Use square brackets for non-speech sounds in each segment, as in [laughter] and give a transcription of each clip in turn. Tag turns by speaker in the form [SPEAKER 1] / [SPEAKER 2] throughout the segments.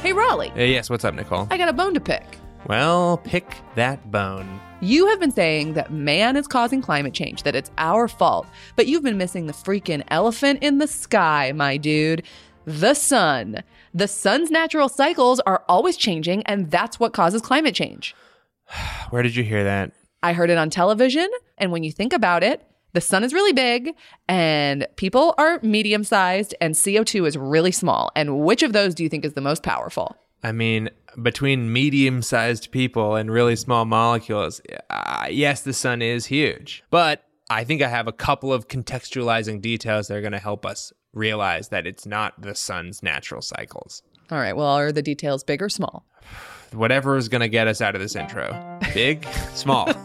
[SPEAKER 1] Hey, Rollie,
[SPEAKER 2] Hey, yes, what's up, Nicole?
[SPEAKER 1] I got a bone to pick.
[SPEAKER 2] Well, pick that bone.
[SPEAKER 1] You have been saying that man is causing climate change, that it's our fault, but you've been missing the freaking elephant in the sky, my dude. The sun. The sun's natural cycles are always changing, and that's what causes climate change. [sighs]
[SPEAKER 2] Where did you hear that?
[SPEAKER 1] I heard it on television, and when you think about it, the sun is really big and people are medium sized and CO2 is really small. And which of those do you think is the most powerful?
[SPEAKER 2] I mean, between medium sized people and really small molecules, uh, yes, the sun is huge. But I think I have a couple of contextualizing details that are going to help us realize that it's not the sun's natural cycles.
[SPEAKER 1] All right, well, are the details big or small? [sighs] [sighs] [sighs]
[SPEAKER 2] Whatever is going to get us out of this intro big, small. [laughs]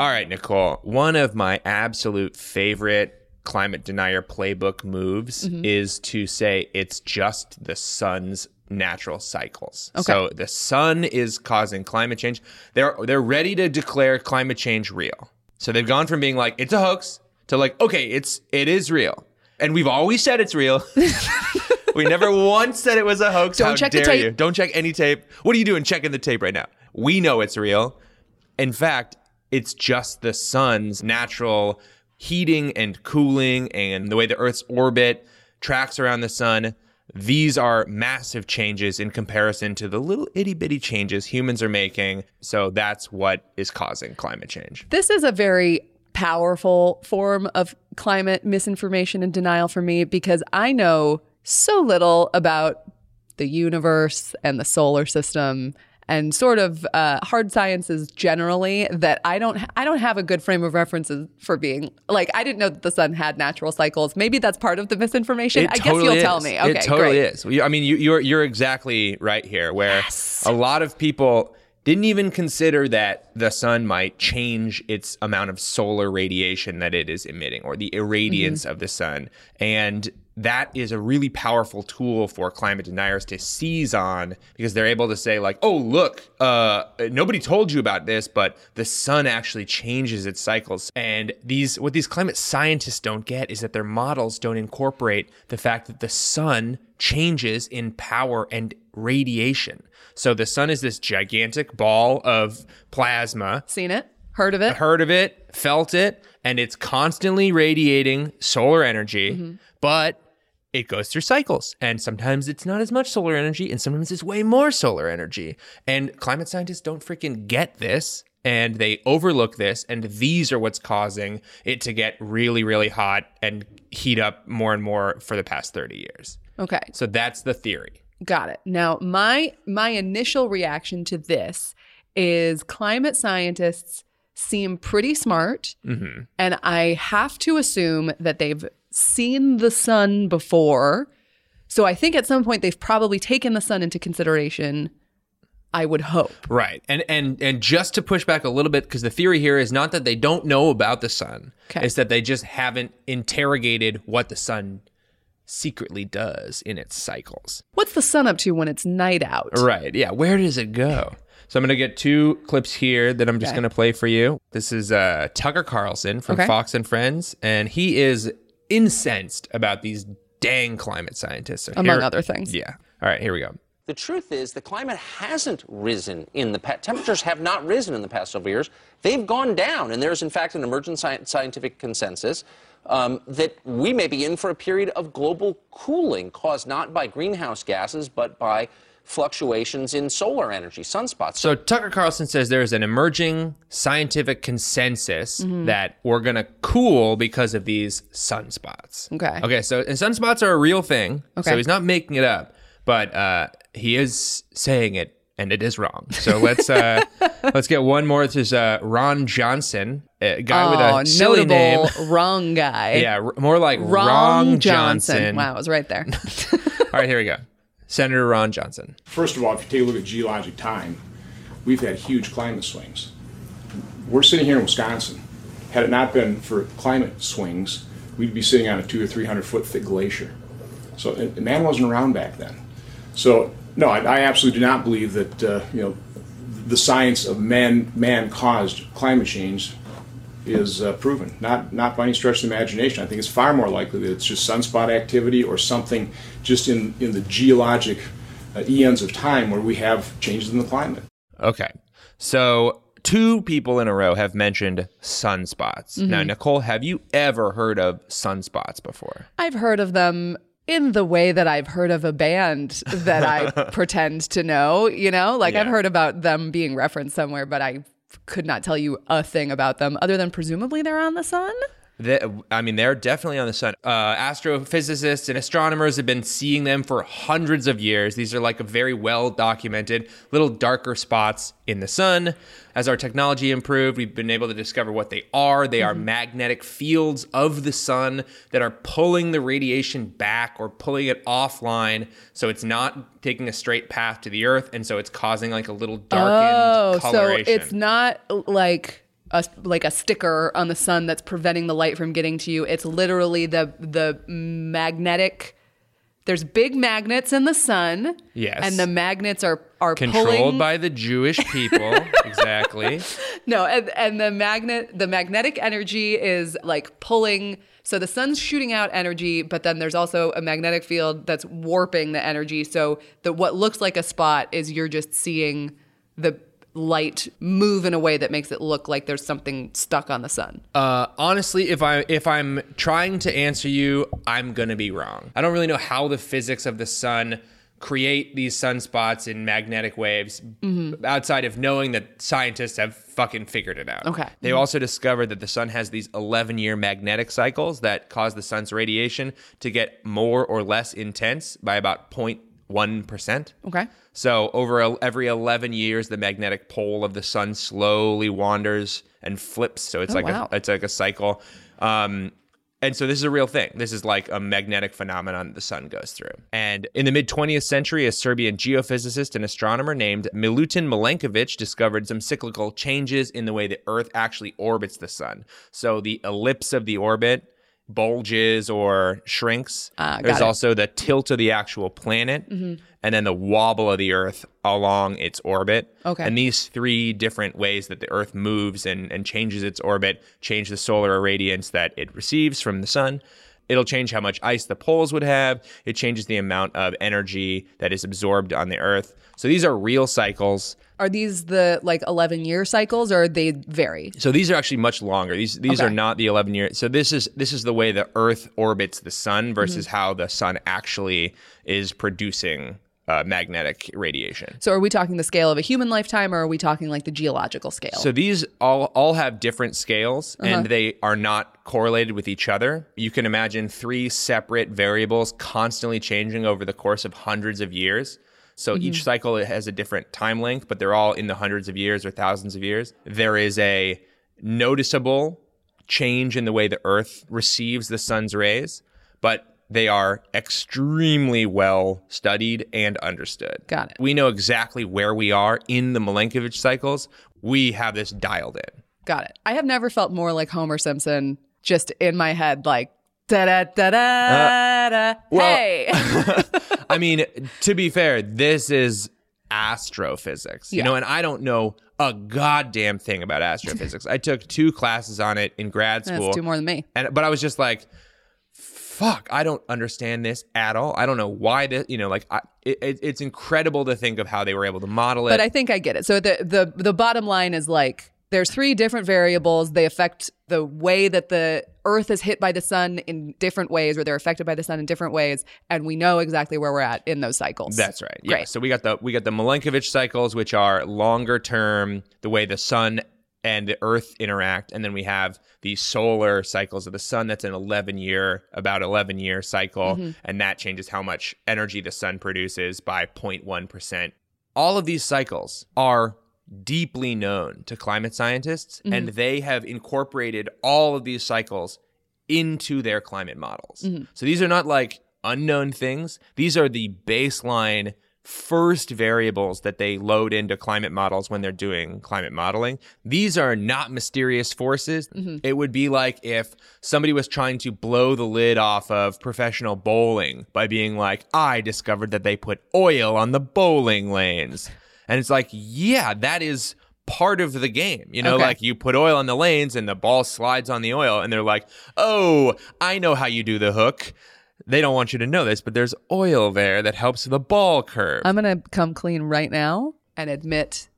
[SPEAKER 2] All right, Nicole. One of my absolute favorite climate denier playbook moves mm-hmm. is to say it's just the sun's natural cycles.
[SPEAKER 1] Okay.
[SPEAKER 2] So the sun is causing climate change. They're they're ready to declare climate change real. So they've gone from being like it's a hoax to like okay, it's it is real. And we've always said it's real. [laughs] [laughs] we never once said it was a hoax.
[SPEAKER 1] Don't
[SPEAKER 2] How
[SPEAKER 1] check the tape.
[SPEAKER 2] you? Don't check any tape. What are you doing checking the tape right now? We know it's real. In fact, it's just the sun's natural heating and cooling and the way the Earth's orbit tracks around the sun. These are massive changes in comparison to the little itty bitty changes humans are making. So that's what is causing climate change.
[SPEAKER 1] This is a very powerful form of climate misinformation and denial for me because I know so little about the universe and the solar system and sort of uh, hard sciences generally that I don't I don't have a good frame of references for being like I didn't know that the sun had natural cycles. Maybe that's part of the misinformation. I guess you'll tell me. Okay,
[SPEAKER 2] it totally
[SPEAKER 1] great.
[SPEAKER 2] is. I mean, you, you're you're exactly right here. Where a lot of people didn't even consider that the sun might change its amount of solar radiation that it is emitting, or the irradiance
[SPEAKER 1] Mm-hmm.
[SPEAKER 2] of the sun, and that is a really powerful tool for climate deniers to seize on because they're able to say like oh look uh, nobody told you about this but the sun actually changes its cycles. And these what these climate scientists don't get is that their models don't incorporate the fact that the sun changes in power and radiation so the sun is this gigantic ball of plasma
[SPEAKER 1] Seen it? Heard of it?
[SPEAKER 2] heard of it, felt it, and it's constantly radiating solar energy, but it goes through cycles. And sometimes it's not as much solar energy, and sometimes it's way more solar energy. And climate scientists don't freaking get this. And they overlook this, and these are what's causing it to get really, really hot and heat up more and more for the past 30 years.
[SPEAKER 1] Okay.
[SPEAKER 2] So that's the theory.
[SPEAKER 1] Got it. Now, my my initial reaction to this is climate scientists seem pretty smart, mm-hmm. and I have to assume that they've seen the sun before. So I think at some point they've probably taken the sun into consideration. I would hope.
[SPEAKER 2] Right. And and and just to push back a little bit because the theory here is not that they don't know about the sun.
[SPEAKER 1] Okay.
[SPEAKER 2] It's that they just haven't interrogated what the sun secretly does in its cycles.
[SPEAKER 1] What's the sun up to when it's night out?
[SPEAKER 2] Right. Yeah, where does it go? So I'm going to get two clips here that I'm just
[SPEAKER 1] Okay.
[SPEAKER 2] going to play for you. This is uh, Tucker Carlson from
[SPEAKER 1] Okay.
[SPEAKER 2] Fox and Friends and he is incensed about these dang climate scientists. So
[SPEAKER 1] Among
[SPEAKER 2] here-
[SPEAKER 1] other things.
[SPEAKER 2] Yeah. All right, here we go.
[SPEAKER 3] The truth is, the climate hasn't risen in the past. Temperatures have not risen in the past several years. They've gone down, and there's in fact an emergent sci- scientific consensus um, that we may be in for a period of global cooling caused not by greenhouse gases but by fluctuations in solar energy, sunspots.
[SPEAKER 2] So Tucker Carlson says there is an emerging scientific consensus
[SPEAKER 1] Mm-hmm.
[SPEAKER 2] that we're going to cool because of these sunspots.
[SPEAKER 1] Okay.
[SPEAKER 2] Okay, so and sunspots are a real thing.
[SPEAKER 1] Okay.
[SPEAKER 2] So he's not making it up, but uh, he is saying it and it is wrong. So let's uh, [laughs] let's get one more. This is uh, Ron Johnson, a guy with
[SPEAKER 1] Oh,
[SPEAKER 2] a silly name.
[SPEAKER 1] wrong guy.
[SPEAKER 2] Yeah, r- more like
[SPEAKER 1] Wrong,
[SPEAKER 2] Ron
[SPEAKER 1] Johnson.
[SPEAKER 2] Johnson.
[SPEAKER 1] Wow, I was right there. [laughs]
[SPEAKER 2] All right, here we go. Senator Ron Johnson.
[SPEAKER 4] First of all, if you take a look at geologic time, we've had huge climate swings. We're sitting here in Wisconsin. Had it not been for climate swings, we'd be sitting on a two or three hundred foot thick glacier. So and man wasn't around back then. So no, I, I absolutely do not believe that uh, you know the science of man man caused climate change is uh, proven. Not not by any stretch of the imagination. I think it's far more likely that it's just sunspot activity or something just in in the geologic uh, eons of time where we have changes in the climate.
[SPEAKER 2] Okay. So two people in a row have mentioned sunspots. Now, Nicole, have you ever heard of sunspots before?
[SPEAKER 1] I've heard of them in the way that I've heard of a band that I [laughs] pretend to know, you know? Like I've heard about them being referenced somewhere, but I could not tell you a thing about them other than presumably they're on the sun.
[SPEAKER 2] The, I mean, they're definitely on the sun. Uh, astrophysicists and astronomers have been seeing them for hundreds of years. These are like a very well documented little darker spots in the sun. As our technology improved, we've been able to discover what they are. They are magnetic fields of the sun that are pulling the radiation back or pulling it offline. So it's not taking a straight path to the Earth. And so it's causing like a little darkened
[SPEAKER 1] Oh, so it's not like a like a sticker on the sun that's preventing the light from getting to you. It's literally the the magnetic. There's big magnets in the sun.
[SPEAKER 2] Yes.
[SPEAKER 1] and the magnets are are
[SPEAKER 2] controlled
[SPEAKER 1] pulling,
[SPEAKER 2] by the Jewish people. [laughs] exactly.
[SPEAKER 1] No, and, and the magnet, the magnetic energy is like pulling. So the sun's shooting out energy, but then there's also a magnetic field that's warping the energy. So that what looks like a spot is you're just seeing the light move in a way that makes it look like there's something stuck on the sun.
[SPEAKER 2] Uh, honestly, if I if I'm trying to answer you, I'm gonna be wrong. I don't really know how the physics of the sun create these sunspots in magnetic waves outside of knowing that scientists have fucking figured it out.
[SPEAKER 1] Okay.
[SPEAKER 2] They also discovered that the sun has these 11 year magnetic cycles that cause the sun's radiation to get more or less intense by about 0.1%.
[SPEAKER 1] Okay.
[SPEAKER 2] So over every 11 years, the magnetic pole of the sun slowly wanders and flips. So it's like
[SPEAKER 1] wow.
[SPEAKER 2] a it's like a cycle. Um, and so this is a real thing. This is like a magnetic phenomenon the sun goes through. And in the mid 20th century, a Serbian geophysicist and astronomer named Milutin Milankovitch discovered some cyclical changes in the way the Earth actually orbits the sun. So the ellipse of the orbit bulges or shrinks.
[SPEAKER 1] Got
[SPEAKER 2] There's
[SPEAKER 1] it. Mm-hmm.
[SPEAKER 2] also the tilt of the actual planet, and then the wobble of the Earth along its orbit.
[SPEAKER 1] Okay.
[SPEAKER 2] And these three different ways that the Earth moves and, and changes its orbit change the solar irradiance that it receives from the sun. It'll change how much ice the poles would have. It changes the amount of energy that is absorbed on the Earth. So these are real cycles.
[SPEAKER 1] Are these the like 11 year cycles or they vary?
[SPEAKER 2] So these are actually much longer. These these
[SPEAKER 1] Okay.
[SPEAKER 2] are not the 11 year. So this is this is the way the Earth orbits the sun versus
[SPEAKER 1] Mm-hmm.
[SPEAKER 2] how the sun actually is producing uh, magnetic radiation.
[SPEAKER 1] So are we talking the scale of a human lifetime or are we talking like the geological scale?
[SPEAKER 2] So these all all have different scales
[SPEAKER 1] Uh-huh.
[SPEAKER 2] and they are not correlated with each other. You can imagine three separate variables constantly changing over the course of hundreds of years. So
[SPEAKER 1] Mm-hmm.
[SPEAKER 2] each cycle has a different time length, but they're all in the hundreds of years or thousands of years. There is a noticeable change in the way the earth receives the sun's rays, but they are extremely well studied and understood.
[SPEAKER 1] Got it.
[SPEAKER 2] We know exactly where we are in the Milankovitch cycles. We have this dialed in.
[SPEAKER 1] Got it. I have never felt more like Homer Simpson just in my head, like da da da da da.
[SPEAKER 2] well-
[SPEAKER 1] Hey, [laughs]
[SPEAKER 2] I mean, to be fair, this is astrophysics, you
[SPEAKER 1] Yeah.
[SPEAKER 2] know, and I don't know a goddamn thing about astrophysics. I took two classes on it in grad school.
[SPEAKER 1] that's two more than me.
[SPEAKER 2] And but I was just like, fuck, I don't understand this at all. I don't know why this, you know, like I, it, it- it's incredible to think of how they were able to model it.
[SPEAKER 1] But I think I get it. So the the the bottom line is like there's three different variables. They affect the way that the Earth is hit by the sun in different ways, or they're affected by the sun in different ways, and we know exactly where we're at in those cycles.
[SPEAKER 2] That's right. Yeah.
[SPEAKER 1] Great.
[SPEAKER 2] So we got the we got the Milankovitch cycles, which are longer term, the way the sun and the Earth interact, and then we have the solar cycles of the sun. That's an eleven year, about eleven year cycle,
[SPEAKER 1] Mm-hmm.
[SPEAKER 2] and that changes how much energy the sun produces by 0.1 percent. All of these cycles are deeply known to climate scientists,
[SPEAKER 1] Mm-hmm.
[SPEAKER 2] and they have incorporated all of these cycles into their climate models.
[SPEAKER 1] Mm-hmm.
[SPEAKER 2] So these are not like unknown things. These are the baseline first variables that they load into climate models when they're doing climate modeling. These are not mysterious forces. It would be like if somebody was trying to blow the lid off of professional bowling by being like, I discovered that they put oil on the bowling lanes. And it's like, yeah, that is part of the game. You know,
[SPEAKER 1] Okay.
[SPEAKER 2] like you put oil on the lanes and the ball slides on the oil, and they're like, oh, I know how you do the hook. They don't want you to know this, but there's oil there that helps the ball curve.
[SPEAKER 1] I'm going to come clean right now and admit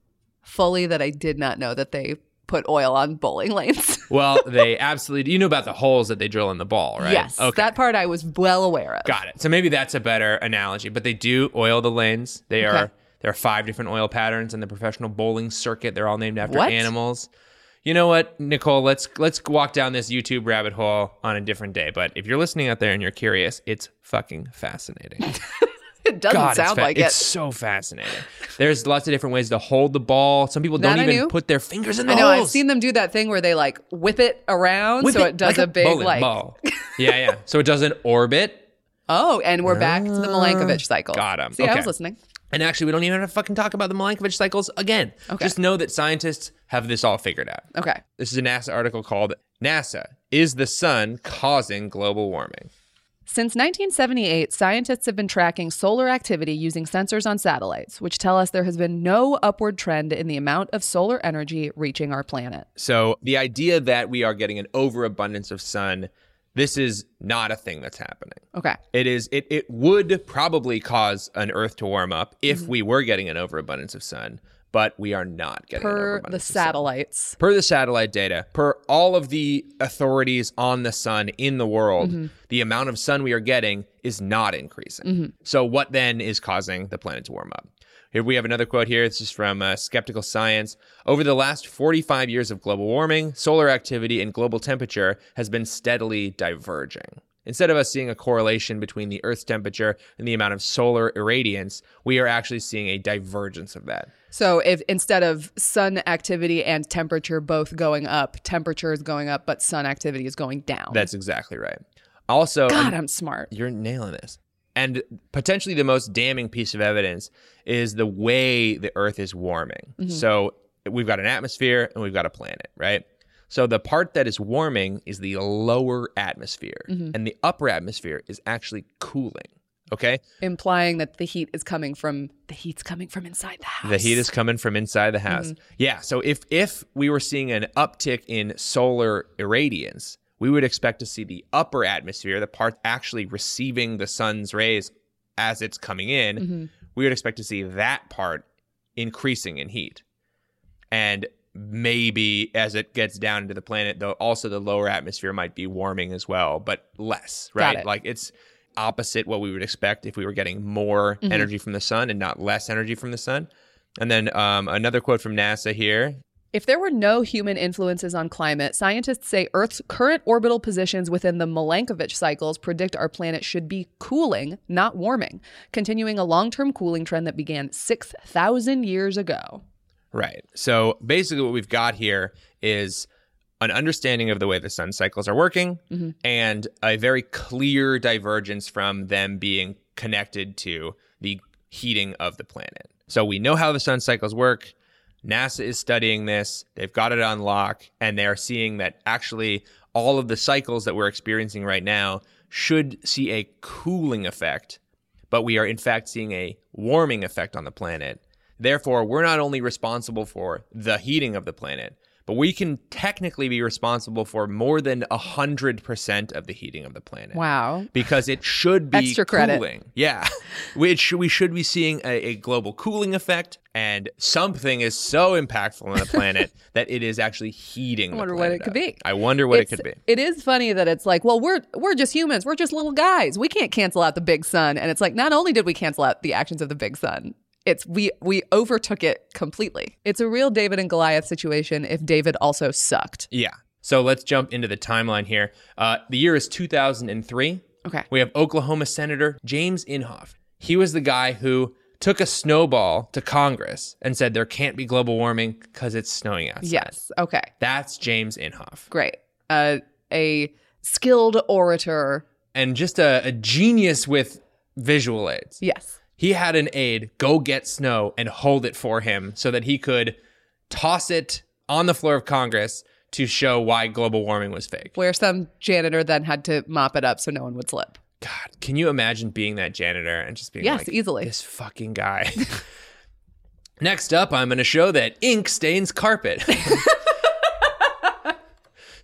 [SPEAKER 1] fully that I did not know that they put oil on bowling lanes. [laughs]
[SPEAKER 2] well, they absolutely. You know about the holes that they drill in the ball, right?
[SPEAKER 1] Yes,
[SPEAKER 2] Okay.
[SPEAKER 1] that part I was well aware of.
[SPEAKER 2] Got it. So maybe that's a better analogy. But they do oil the lanes. They are
[SPEAKER 1] Okay.
[SPEAKER 2] There are five different oil patterns in the professional bowling circuit. They're all named after
[SPEAKER 1] What?
[SPEAKER 2] animals. You know what, Nicole? Let's let's walk down this YouTube rabbit hole on a different day. But if you're listening out there and you're curious, it's fucking fascinating. [laughs]
[SPEAKER 1] It doesn't
[SPEAKER 2] God,
[SPEAKER 1] sound
[SPEAKER 2] fa-
[SPEAKER 1] like
[SPEAKER 2] it's
[SPEAKER 1] it.
[SPEAKER 2] It's so fascinating. There's lots of different ways to hold the ball. Some people don't
[SPEAKER 1] That
[SPEAKER 2] even put their fingers in the
[SPEAKER 1] I know. I've seen them do that thing where they like whip it around
[SPEAKER 2] Whip
[SPEAKER 1] so
[SPEAKER 2] it
[SPEAKER 1] it does
[SPEAKER 2] like
[SPEAKER 1] a, big like.
[SPEAKER 2] ball. [laughs] yeah, yeah. So it doesn't orbit.
[SPEAKER 1] Oh, and we're back to the Milankovitch ah, cycle.
[SPEAKER 2] Got him.
[SPEAKER 1] See, I was listening.
[SPEAKER 2] And actually, we don't even have to fucking talk about the Milankovitch cycles again.
[SPEAKER 1] Okay.
[SPEAKER 2] Just know that scientists have this all figured out.
[SPEAKER 1] Okay.
[SPEAKER 2] This is a NASA article called NASA Is the Sun Causing Global Warming?
[SPEAKER 1] Since 1978, scientists have been tracking solar activity using sensors on satellites, which tell us there has been no upward trend in the amount of solar energy reaching our planet.
[SPEAKER 2] So, the idea that we are getting an overabundance of sun, this is not a thing that's happening.
[SPEAKER 1] Okay.
[SPEAKER 2] It is it it would probably cause an earth to warm up if
[SPEAKER 1] Mm-hmm.
[SPEAKER 2] we were getting an overabundance of sun, but we are not getting an
[SPEAKER 1] Per the
[SPEAKER 2] of sun.
[SPEAKER 1] satellites.
[SPEAKER 2] Per the satellite data, per all of the authorities on the sun in the world,
[SPEAKER 1] Mm-hmm.
[SPEAKER 2] the amount of sun we are getting is not increasing. So, what then is causing the planet to warm up? Here we have another quote here. This is from uh, Skeptical Science. Over the last 45 years of global warming, solar activity and global temperature has been steadily diverging. Instead of us seeing a correlation between the Earth's temperature and the amount of solar irradiance, we are actually seeing a divergence of that.
[SPEAKER 1] So if instead of sun activity and temperature both going up, temperature is going up, but sun activity is going down.
[SPEAKER 2] That's exactly right. Also,
[SPEAKER 1] God, I'm smart.
[SPEAKER 2] You're nailing this. And potentially the most damning piece of evidence is the way the Earth is warming. Mm-hmm. So we've got an atmosphere and we've got a planet, right? So the part that is warming is the lower atmosphere, mm-hmm. and the upper atmosphere is actually cooling. Okay,
[SPEAKER 1] Implying that the heat is coming from the heat's coming from inside the house.
[SPEAKER 2] the heat is coming from inside the house. Mm-hmm. Yeah. So if if we were seeing an uptick in solar irradiance, we would expect to see the upper atmosphere, the part actually receiving the sun's rays as it's coming in, we would expect to see that part increasing in heat. And maybe as it gets down into the planet, though also the lower atmosphere might be warming as well, but less, right?
[SPEAKER 1] it.
[SPEAKER 2] Like it's opposite what we would expect if we were getting more
[SPEAKER 1] Mm-hmm.
[SPEAKER 2] energy from the sun and not less energy from the sun. And then um, another quote from NASA here.
[SPEAKER 1] If there were no human influences on climate, scientists say Earth's current orbital positions within the Milankovitch cycles predict our planet should be cooling, not warming, continuing a long term cooling trend that began 6,000 years ago.
[SPEAKER 2] Right. So basically, what we've got here is an understanding of the way the sun cycles are working mm-hmm. and a very clear divergence from them being connected to the heating of the planet. So we know how the sun cycles work. NASA is studying this. They've got it on lock, and they're seeing that actually all of the cycles that we're experiencing right now should see a cooling effect, but we are in fact seeing a warming effect on the planet. Therefore, we're not only responsible for the heating of the planet, but we can technically be responsible for more than 100% of the heating of the planet
[SPEAKER 1] Wow.
[SPEAKER 2] because it should be
[SPEAKER 1] Extra credit.
[SPEAKER 2] cooling. Yeah, [laughs] we should, we should be seeing a, a global cooling effect, and something is so impactful on the planet [laughs] that it is actually heating.
[SPEAKER 1] I wonder what it could be.
[SPEAKER 2] I wonder what
[SPEAKER 1] It's-
[SPEAKER 2] it could be.
[SPEAKER 1] It is funny that it's like, well, we're we're just humans. We're just little guys. We can't cancel out the big sun. And it's like, not only did we cancel out the actions of the big sun, it's we we overtook it completely. It's a real David and Goliath situation. If David also sucked.
[SPEAKER 2] Yeah. So let's jump into the timeline here. Uh, the year is 2003.
[SPEAKER 1] Okay.
[SPEAKER 2] We have Oklahoma Senator James Inhofe. He was the guy who took a snowball to Congress and said there can't be global warming because it's snowing outside.
[SPEAKER 1] Yes. Okay.
[SPEAKER 2] That's James Inhofe.
[SPEAKER 1] Great. Uh, a skilled orator.
[SPEAKER 2] And just a, a genius with visual aids.
[SPEAKER 1] Yes.
[SPEAKER 2] He had an aide go get snow and hold it for him so that he could toss it on the floor of Congress to show why global warming was fake.
[SPEAKER 1] Where some janitor then had to mop it up so no one would slip.
[SPEAKER 2] God, can you imagine being that janitor and just being
[SPEAKER 1] Yes,
[SPEAKER 2] like,
[SPEAKER 1] easily.
[SPEAKER 2] this fucking guy? [laughs] Next up, I'm going to show that ink stains carpet. [laughs]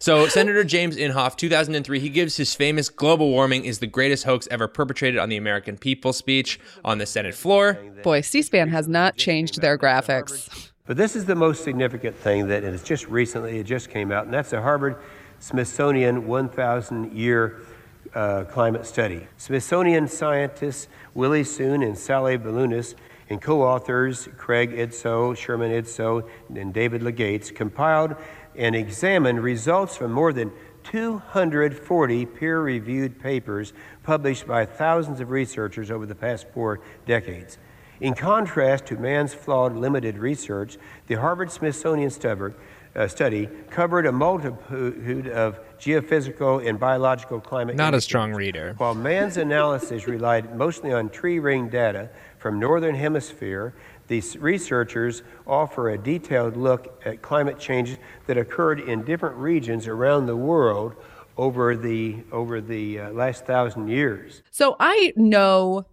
[SPEAKER 2] so, Senator James Inhofe, 2003, he gives his famous global warming is the greatest hoax ever perpetrated on the American people speech on the Senate floor.
[SPEAKER 1] Boy, C SPAN has not changed their graphics.
[SPEAKER 5] But this is the most significant thing that is just recently, it just came out, and that's the Harvard Smithsonian 1,000 year uh, climate study. Smithsonian scientists Willie Soon and Sallie Baliunas and co-authors Craig Idso, Sherman Idso, and David Legates compiled and examined results from more than 240 peer-reviewed papers published by thousands of researchers over the past four decades. In contrast to man's flawed limited research, the Harvard Smithsonian study, uh, study covered a multitude of geophysical and biological climate.
[SPEAKER 2] Not a strong reader.
[SPEAKER 5] While man's analysis relied mostly on tree ring data from northern hemisphere, these researchers offer a detailed look at climate changes that occurred in different regions around the world over the over the uh, last thousand years.
[SPEAKER 1] So I know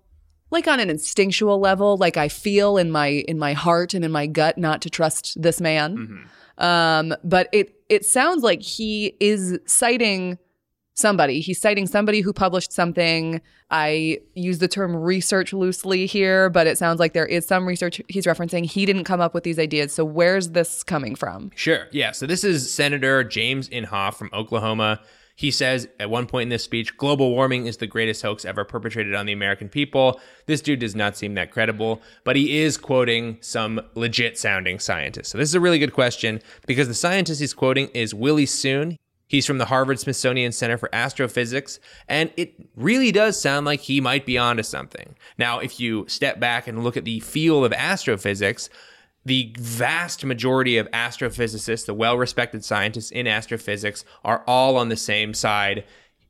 [SPEAKER 1] like on an instinctual level, like I feel in my in my heart and in my gut not to trust this man. Um, but it it sounds like he is citing somebody. He's citing somebody who published something. I use the term research loosely here, but it sounds like there is some research he's referencing. He didn't come up with these ideas. So where's this coming from?
[SPEAKER 2] Sure. Yeah. So this is Senator James Inhofe from Oklahoma. He says at one point in this speech, global warming is the greatest hoax ever perpetrated on the American people. This dude does not seem that credible, but he is quoting some legit sounding scientists. So this is a really good question because the scientist he's quoting is Willie Soon. He's from the Harvard Smithsonian Center for Astrophysics, and it really does sound like he might be onto something. Now, if you step back and look at the field of astrophysics, the vast majority of astrophysicists, the well respected scientists in astrophysics, are all on the same side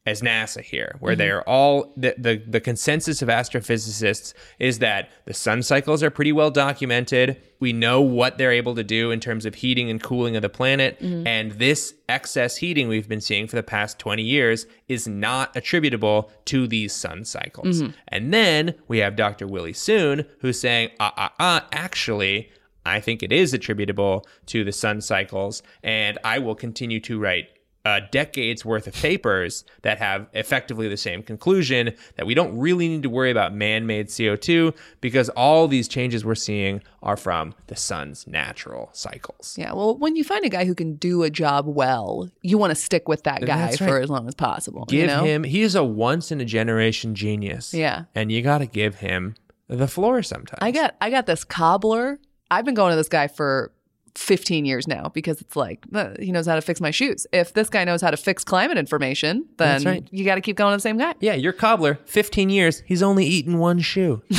[SPEAKER 2] as NASA here, where they are all the, the the consensus of astrophysicists is that the sun cycles are pretty well documented. We know what they're able to do in terms of heating and cooling of the planet, and this excess heating we've been seeing for the past 20 years is not attributable to these sun cycles. And then we have Dr. Willie Soon who's saying, ah, ah, ah, actually, I think it is attributable to the sun cycles, and I will continue to write uh, decades worth of papers that have effectively the same conclusion that we don't really need to worry about man made CO2 because all these changes we're seeing are from the sun's natural cycles.
[SPEAKER 1] Yeah, well, when you find a guy who can do a job well, you want to stick with that guy
[SPEAKER 2] That's
[SPEAKER 1] for as long as possible.
[SPEAKER 2] Give
[SPEAKER 1] you know?
[SPEAKER 2] him, he is a once in a generation genius.
[SPEAKER 1] Yeah.
[SPEAKER 2] And you got to give him the floor sometimes.
[SPEAKER 1] I got I got this cobbler. I've been going to this guy for 15 years now because it's like uh, he knows how to fix my shoes. If this guy knows how to fix climate information, then
[SPEAKER 2] right.
[SPEAKER 1] you got to keep going to the same guy.
[SPEAKER 2] Yeah, your cobbler, 15 years, he's only eaten one shoe. [laughs]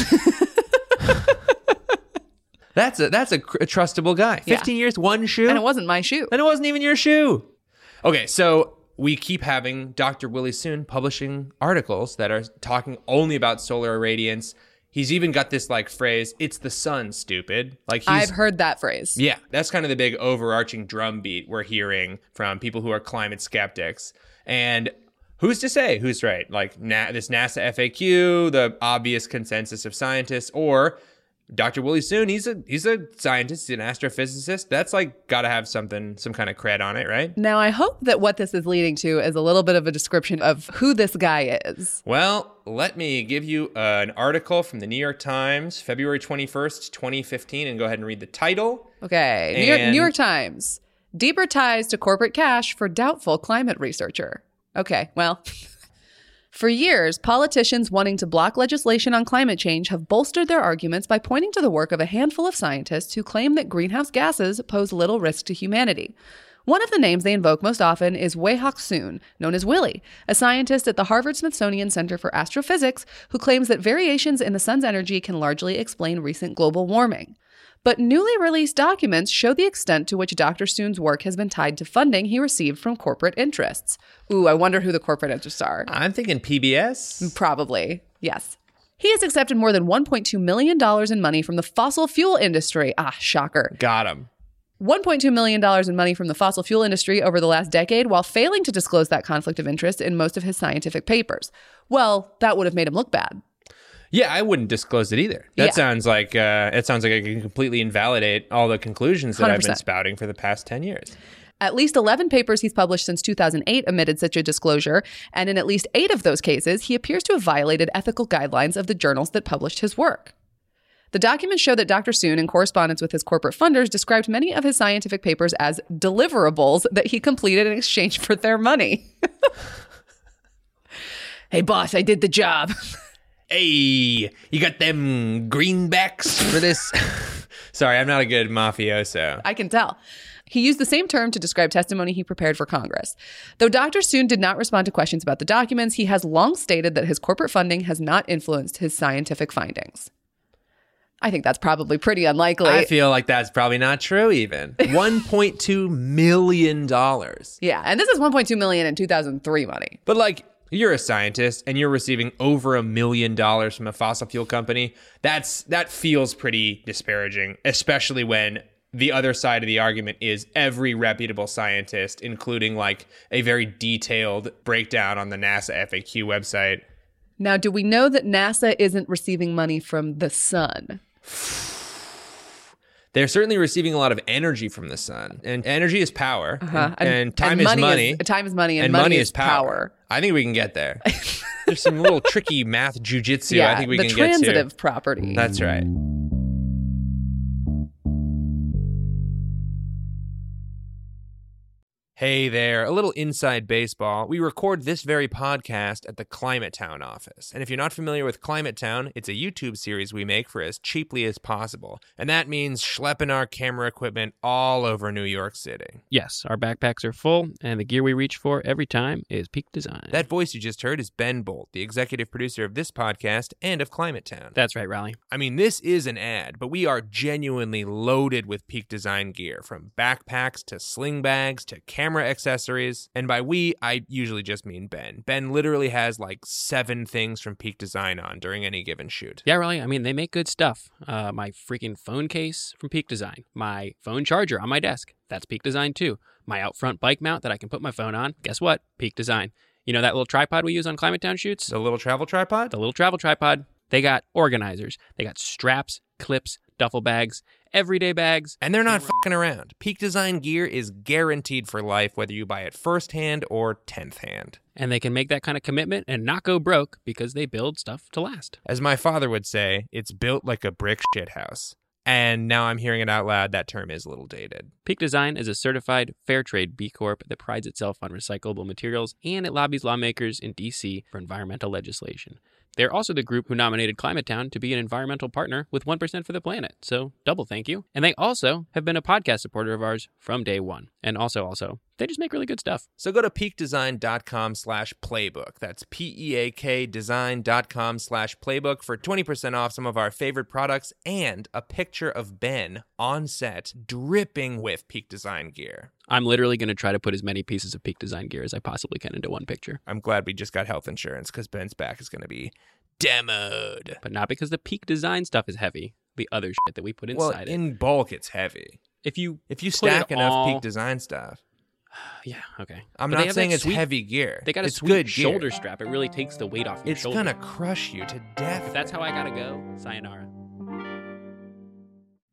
[SPEAKER 2] that's a that's a, cr- a trustable guy.
[SPEAKER 1] Yeah.
[SPEAKER 2] 15 years, one shoe.
[SPEAKER 1] And it wasn't my shoe.
[SPEAKER 2] And it wasn't even your shoe. Okay, so we keep having Dr. Willie Soon publishing articles that are talking only about solar irradiance. He's even got this like phrase, it's the sun, stupid. Like he's
[SPEAKER 1] I've heard that phrase.
[SPEAKER 2] yeah, that's kind of the big overarching drumbeat we're hearing from people who are climate skeptics. And who's to say who's right? Like na- this NASA FAQ, the obvious consensus of scientists, or Dr. Willie Soon, he's a he's a scientist, he's an astrophysicist. That's like got to have something, some kind of cred on it, right?
[SPEAKER 1] Now, I hope that what this is leading to is a little bit of a description of who this guy is.
[SPEAKER 2] Well, let me give you uh, an article from the New York Times, February 21st, 2015, and go ahead and read the title.
[SPEAKER 1] Okay. New York, New York Times. Deeper ties to corporate cash for doubtful climate researcher. Okay, well. [laughs] For years, politicians wanting to block legislation on climate change have bolstered their arguments by pointing to the work of a handful of scientists who claim that greenhouse gases pose little risk to humanity. One of the names they invoke most often is Wei-Hock Soon, known as Willie, a scientist at the Harvard Smithsonian Center for Astrophysics who claims that variations in the sun's energy can largely explain recent global warming. But newly released documents show the extent to which Dr. Soon's work has been tied to funding he received from corporate interests. Ooh, I wonder who the corporate interests are.
[SPEAKER 2] I'm thinking PBS.
[SPEAKER 1] Probably, yes. He has accepted more than $1.2 million in money from the fossil fuel industry. Ah, shocker.
[SPEAKER 2] Got him.
[SPEAKER 1] $1.2 million in money from the fossil fuel industry over the last decade while failing to disclose that conflict of interest in most of his scientific papers. Well, that would have made him look bad.
[SPEAKER 2] Yeah, I wouldn't disclose it either. That
[SPEAKER 1] Yeah.
[SPEAKER 2] sounds like uh, it sounds like I can completely invalidate all the conclusions that i have been spouting for the past ten years.
[SPEAKER 1] At least 11 papers he's published since 2008 omitted such a disclosure, and in at least eight of those cases, he appears to have violated ethical guidelines of the journals that published his work. The documents show that Dr. Soon, in correspondence with his corporate funders, described many of his scientific papers as deliverables that he completed in exchange for their money. [laughs] hey, boss, I did the job. [laughs]
[SPEAKER 2] Hey, you got them greenbacks for this? [laughs] Sorry, I'm not a good mafioso.
[SPEAKER 1] I can tell. He used the same term to describe testimony he prepared for Congress. Though Dr. Soon did not respond to questions about the documents, he has long stated that his corporate funding has not influenced his scientific findings. I think that's probably pretty unlikely.
[SPEAKER 2] I feel like that's probably not true. Even [laughs] 1.2 million dollars.
[SPEAKER 1] yeah, and this is 1.2 million in 2003 money.
[SPEAKER 2] But like you're a scientist and you're receiving over a million dollars from a fossil fuel company, that's that feels pretty disparaging, especially when the other side of the argument is every reputable scientist, including like a very detailed breakdown on the NASA FAQ website.
[SPEAKER 1] Now, do we know that NASA isn't receiving money from the sun?
[SPEAKER 2] They're certainly receiving a lot of energy from the sun, and energy is power,
[SPEAKER 1] Uh-huh.
[SPEAKER 2] and, and time is money.
[SPEAKER 1] time is money, and, money, is power.
[SPEAKER 2] I think we can get there. [laughs] There's some little tricky math jujitsu.
[SPEAKER 1] Yeah,
[SPEAKER 2] I think we
[SPEAKER 1] the
[SPEAKER 2] can get to.
[SPEAKER 1] transitive property.
[SPEAKER 2] That's right. Hey there, a little inside baseball. We record this very podcast at the Climate Town office. And if you're not familiar with Climate Town, it's a YouTube series we make for as cheaply as possible. And that means schlepping our camera equipment all over New York City.
[SPEAKER 6] Yes, our backpacks are full, and the gear we reach for every time is peak design.
[SPEAKER 2] That voice you just heard is Ben Boult, the executive producer of this podcast and of Climate Town.
[SPEAKER 6] That's right, Rollie.
[SPEAKER 2] I mean, this is an ad, but we are genuinely loaded with peak design gear from backpacks to sling bags to camera accessories. And by we, I usually just mean Ben. Ben literally has like seven things from peak design on during any given shoot.
[SPEAKER 6] Yeah, really. I mean, they make good stuff. Uh, my freaking phone case from Peak Design, my phone charger on my desk, that's Peak Design too. My out front bike mount that I can put my phone on, guess what? Peak Design. You know that little tripod we use on Climate Town shoots?
[SPEAKER 2] The little travel tripod?
[SPEAKER 6] the little travel tripod. They got organizers. They got straps, clips, duffel bags, everyday bags.
[SPEAKER 2] And they're not fucking around. Peak design gear is guaranteed for life, whether you buy it first hand or tenth hand.
[SPEAKER 6] And they can make that kind of commitment and not go broke because they build stuff to last.
[SPEAKER 2] As my father would say, it's built like a brick shit house. And now I'm hearing it out loud, that term is a little dated.
[SPEAKER 6] Peak Design is a certified fair trade B Corp that prides itself on recyclable materials and it lobbies lawmakers in DC for environmental legislation. They're also the group who nominated Climate Town to be an environmental partner with 1% for the planet. So, double thank you. And they also have been a podcast supporter of ours from day one. And also, also, they just make really good stuff.
[SPEAKER 2] So go to peakdesign.com slash playbook. That's P-E-A-K design.com slash playbook for 20% off some of our favorite products and a picture of Ben on set dripping with peak design gear.
[SPEAKER 6] I'm literally going to try to put as many pieces of Peak Design gear as I possibly can into one picture.
[SPEAKER 2] I'm glad we just got health insurance because Ben's back is going to be demoed.
[SPEAKER 6] But not because the Peak Design stuff is heavy. The other shit that we put
[SPEAKER 2] Well,
[SPEAKER 6] inside it.
[SPEAKER 2] in bulk, it's heavy.
[SPEAKER 6] If you
[SPEAKER 2] If you stack enough
[SPEAKER 6] all-
[SPEAKER 2] peak design stuff, [sighs]
[SPEAKER 6] yeah, okay.
[SPEAKER 2] I'm
[SPEAKER 6] But
[SPEAKER 2] not saying it's
[SPEAKER 6] sweet-
[SPEAKER 2] heavy gear.
[SPEAKER 6] They got a
[SPEAKER 2] it's
[SPEAKER 6] sweet
[SPEAKER 2] good gear.
[SPEAKER 6] shoulder strap. It really takes the weight off your
[SPEAKER 2] It's
[SPEAKER 6] shoulder.
[SPEAKER 2] gonna crush you to death.
[SPEAKER 6] If that's how I gotta go, sayonara.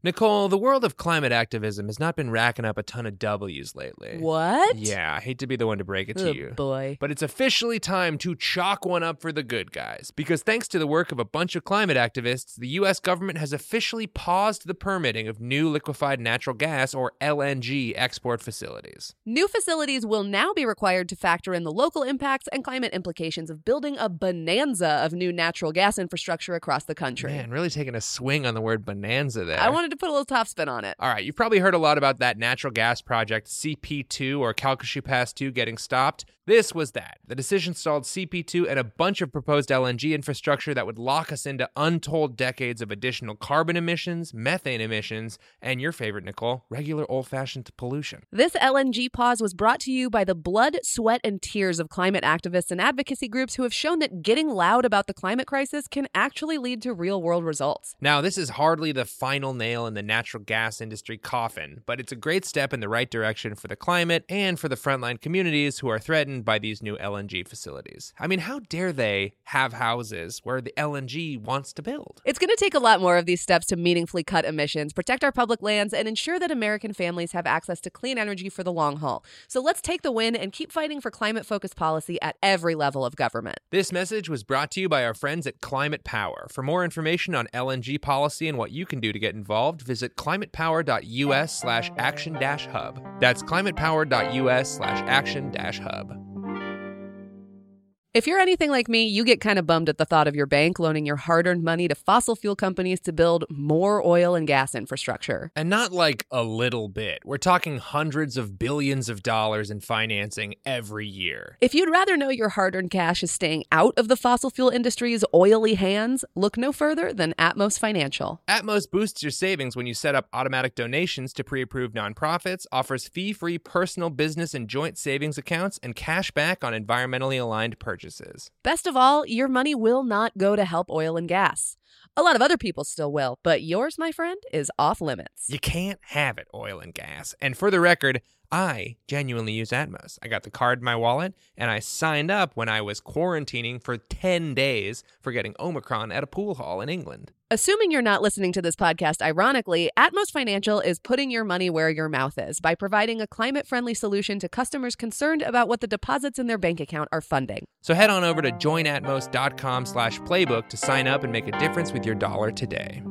[SPEAKER 2] Nicole, the world of climate activism has not been racking up a ton of W's lately.
[SPEAKER 1] What?
[SPEAKER 2] Yeah, I hate to be the one to break it to
[SPEAKER 1] Oh,
[SPEAKER 2] you.
[SPEAKER 1] boy.
[SPEAKER 2] But it's officially time to chalk one up for the good guys. Because thanks to the work of a bunch of climate activists, the US government has officially paused the permitting of new liquefied natural gas, or LNG, export facilities.
[SPEAKER 1] New facilities will now be required to factor in the local impacts and climate implications of building a bonanza of new natural gas infrastructure across the country.
[SPEAKER 2] Man, really taking a swing on the word bonanza there.
[SPEAKER 1] I wanted to put a little top spin on it.
[SPEAKER 2] All right, you've probably heard a lot about that natural gas project CP2 or Calcasieu Pass 2 getting stopped. This was that. The decision stalled CP2 and a bunch of proposed LNG infrastructure that would lock us into untold decades of additional carbon emissions, methane emissions, and your favorite, Nicole, regular old fashioned pollution.
[SPEAKER 1] This LNG pause was brought to you by the blood, sweat, and tears of climate activists and advocacy groups who have shown that getting loud about the climate crisis can actually lead to real world results.
[SPEAKER 2] Now, this is hardly the final nail in the natural gas industry coffin, but it's a great step in the right direction for the climate and for the frontline communities who are threatened by these new LNG facilities. I mean, how dare they have houses where the LNG wants to build?
[SPEAKER 1] It's going to take a lot more of these steps to meaningfully cut emissions, protect our public lands, and ensure that American families have access to clean energy for the long haul. So let's take the win and keep fighting for climate focused policy at every level of government.
[SPEAKER 2] This message was brought to you by our friends at Climate Power. For more information on LNG policy and what you can do to get involved, visit climatepower.us slash action hub. That's climatepower.us slash action hub.
[SPEAKER 1] If you're anything like me, you get kind of bummed at the thought of your bank loaning your hard earned money to fossil fuel companies to build more oil and gas infrastructure.
[SPEAKER 2] And not like a little bit. We're talking hundreds of billions of dollars in financing every year.
[SPEAKER 1] If you'd rather know your hard earned cash is staying out of the fossil fuel industry's oily hands, look no further than Atmos Financial.
[SPEAKER 2] Atmos boosts your savings when you set up automatic donations to pre approved nonprofits, offers fee free personal, business, and joint savings accounts, and cash back on environmentally aligned purchases.
[SPEAKER 1] Best of all, your money will not go to help oil and gas. A lot of other people still will, but yours, my friend, is off limits.
[SPEAKER 2] You can't have it, oil and gas. And for the record, I genuinely use Atmos. I got the card in my wallet and I signed up when I was quarantining for 10 days for getting Omicron at a pool hall in England.
[SPEAKER 1] Assuming you're not listening to this podcast ironically, Atmos Financial is putting your money where your mouth is by providing a climate friendly solution to customers concerned about what the deposits in their bank account are funding.
[SPEAKER 2] So head on over to joinatmos.com slash playbook to sign up and make a difference with your dollar today.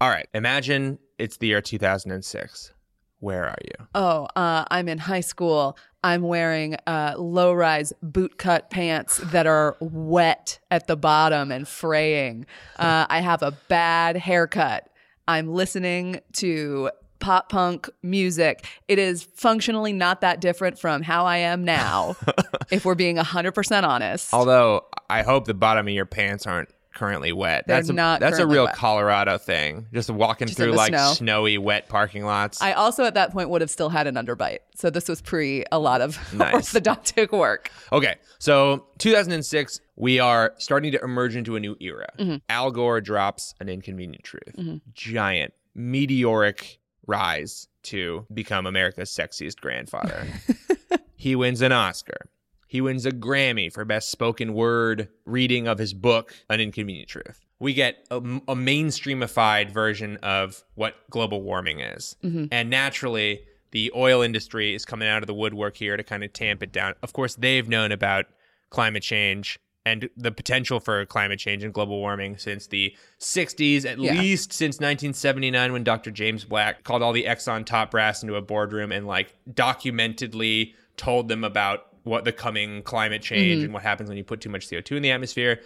[SPEAKER 2] All right, imagine it's the year 2006. Where are you?
[SPEAKER 1] Oh, uh, I'm in high school. I'm wearing uh, low rise boot cut pants that are wet at the bottom and fraying. Uh, I have a bad haircut. I'm listening to pop punk music. It is functionally not that different from how I am now, [laughs] if we're being 100% honest.
[SPEAKER 2] Although I hope the bottom of your pants aren't currently wet.
[SPEAKER 1] They're
[SPEAKER 2] that's a,
[SPEAKER 1] not
[SPEAKER 2] that's a real
[SPEAKER 1] wet.
[SPEAKER 2] Colorado thing. Just walking
[SPEAKER 1] Just
[SPEAKER 2] through like
[SPEAKER 1] snow.
[SPEAKER 2] snowy, wet parking lots.
[SPEAKER 1] I also at that point would have still had an underbite. So this was pre a lot of [laughs]
[SPEAKER 2] Nice.
[SPEAKER 1] orthodontic work.
[SPEAKER 2] Okay, so 2006, we are starting to emerge into a new era.
[SPEAKER 1] Mm-hmm.
[SPEAKER 2] Al Gore drops an inconvenient truth. Giant, meteoric rise to become America's sexiest grandfather. [laughs] he wins an Oscar. He wins a Grammy for best spoken word reading of his book, An Inconvenient Truth. We get a, a mainstreamified version of what global warming is. Mm-hmm. And naturally, the oil industry is coming out of the woodwork here to kind of tamp it down. Of course, they've known about climate change and the potential for climate change and global warming since the 60s, at
[SPEAKER 1] Yeah.
[SPEAKER 2] least since 1979, when Dr. James Black called all the Exxon top brass into a boardroom and like documentedly told them about what the coming climate change mm-hmm. and what happens when you put too much CO2 in the atmosphere.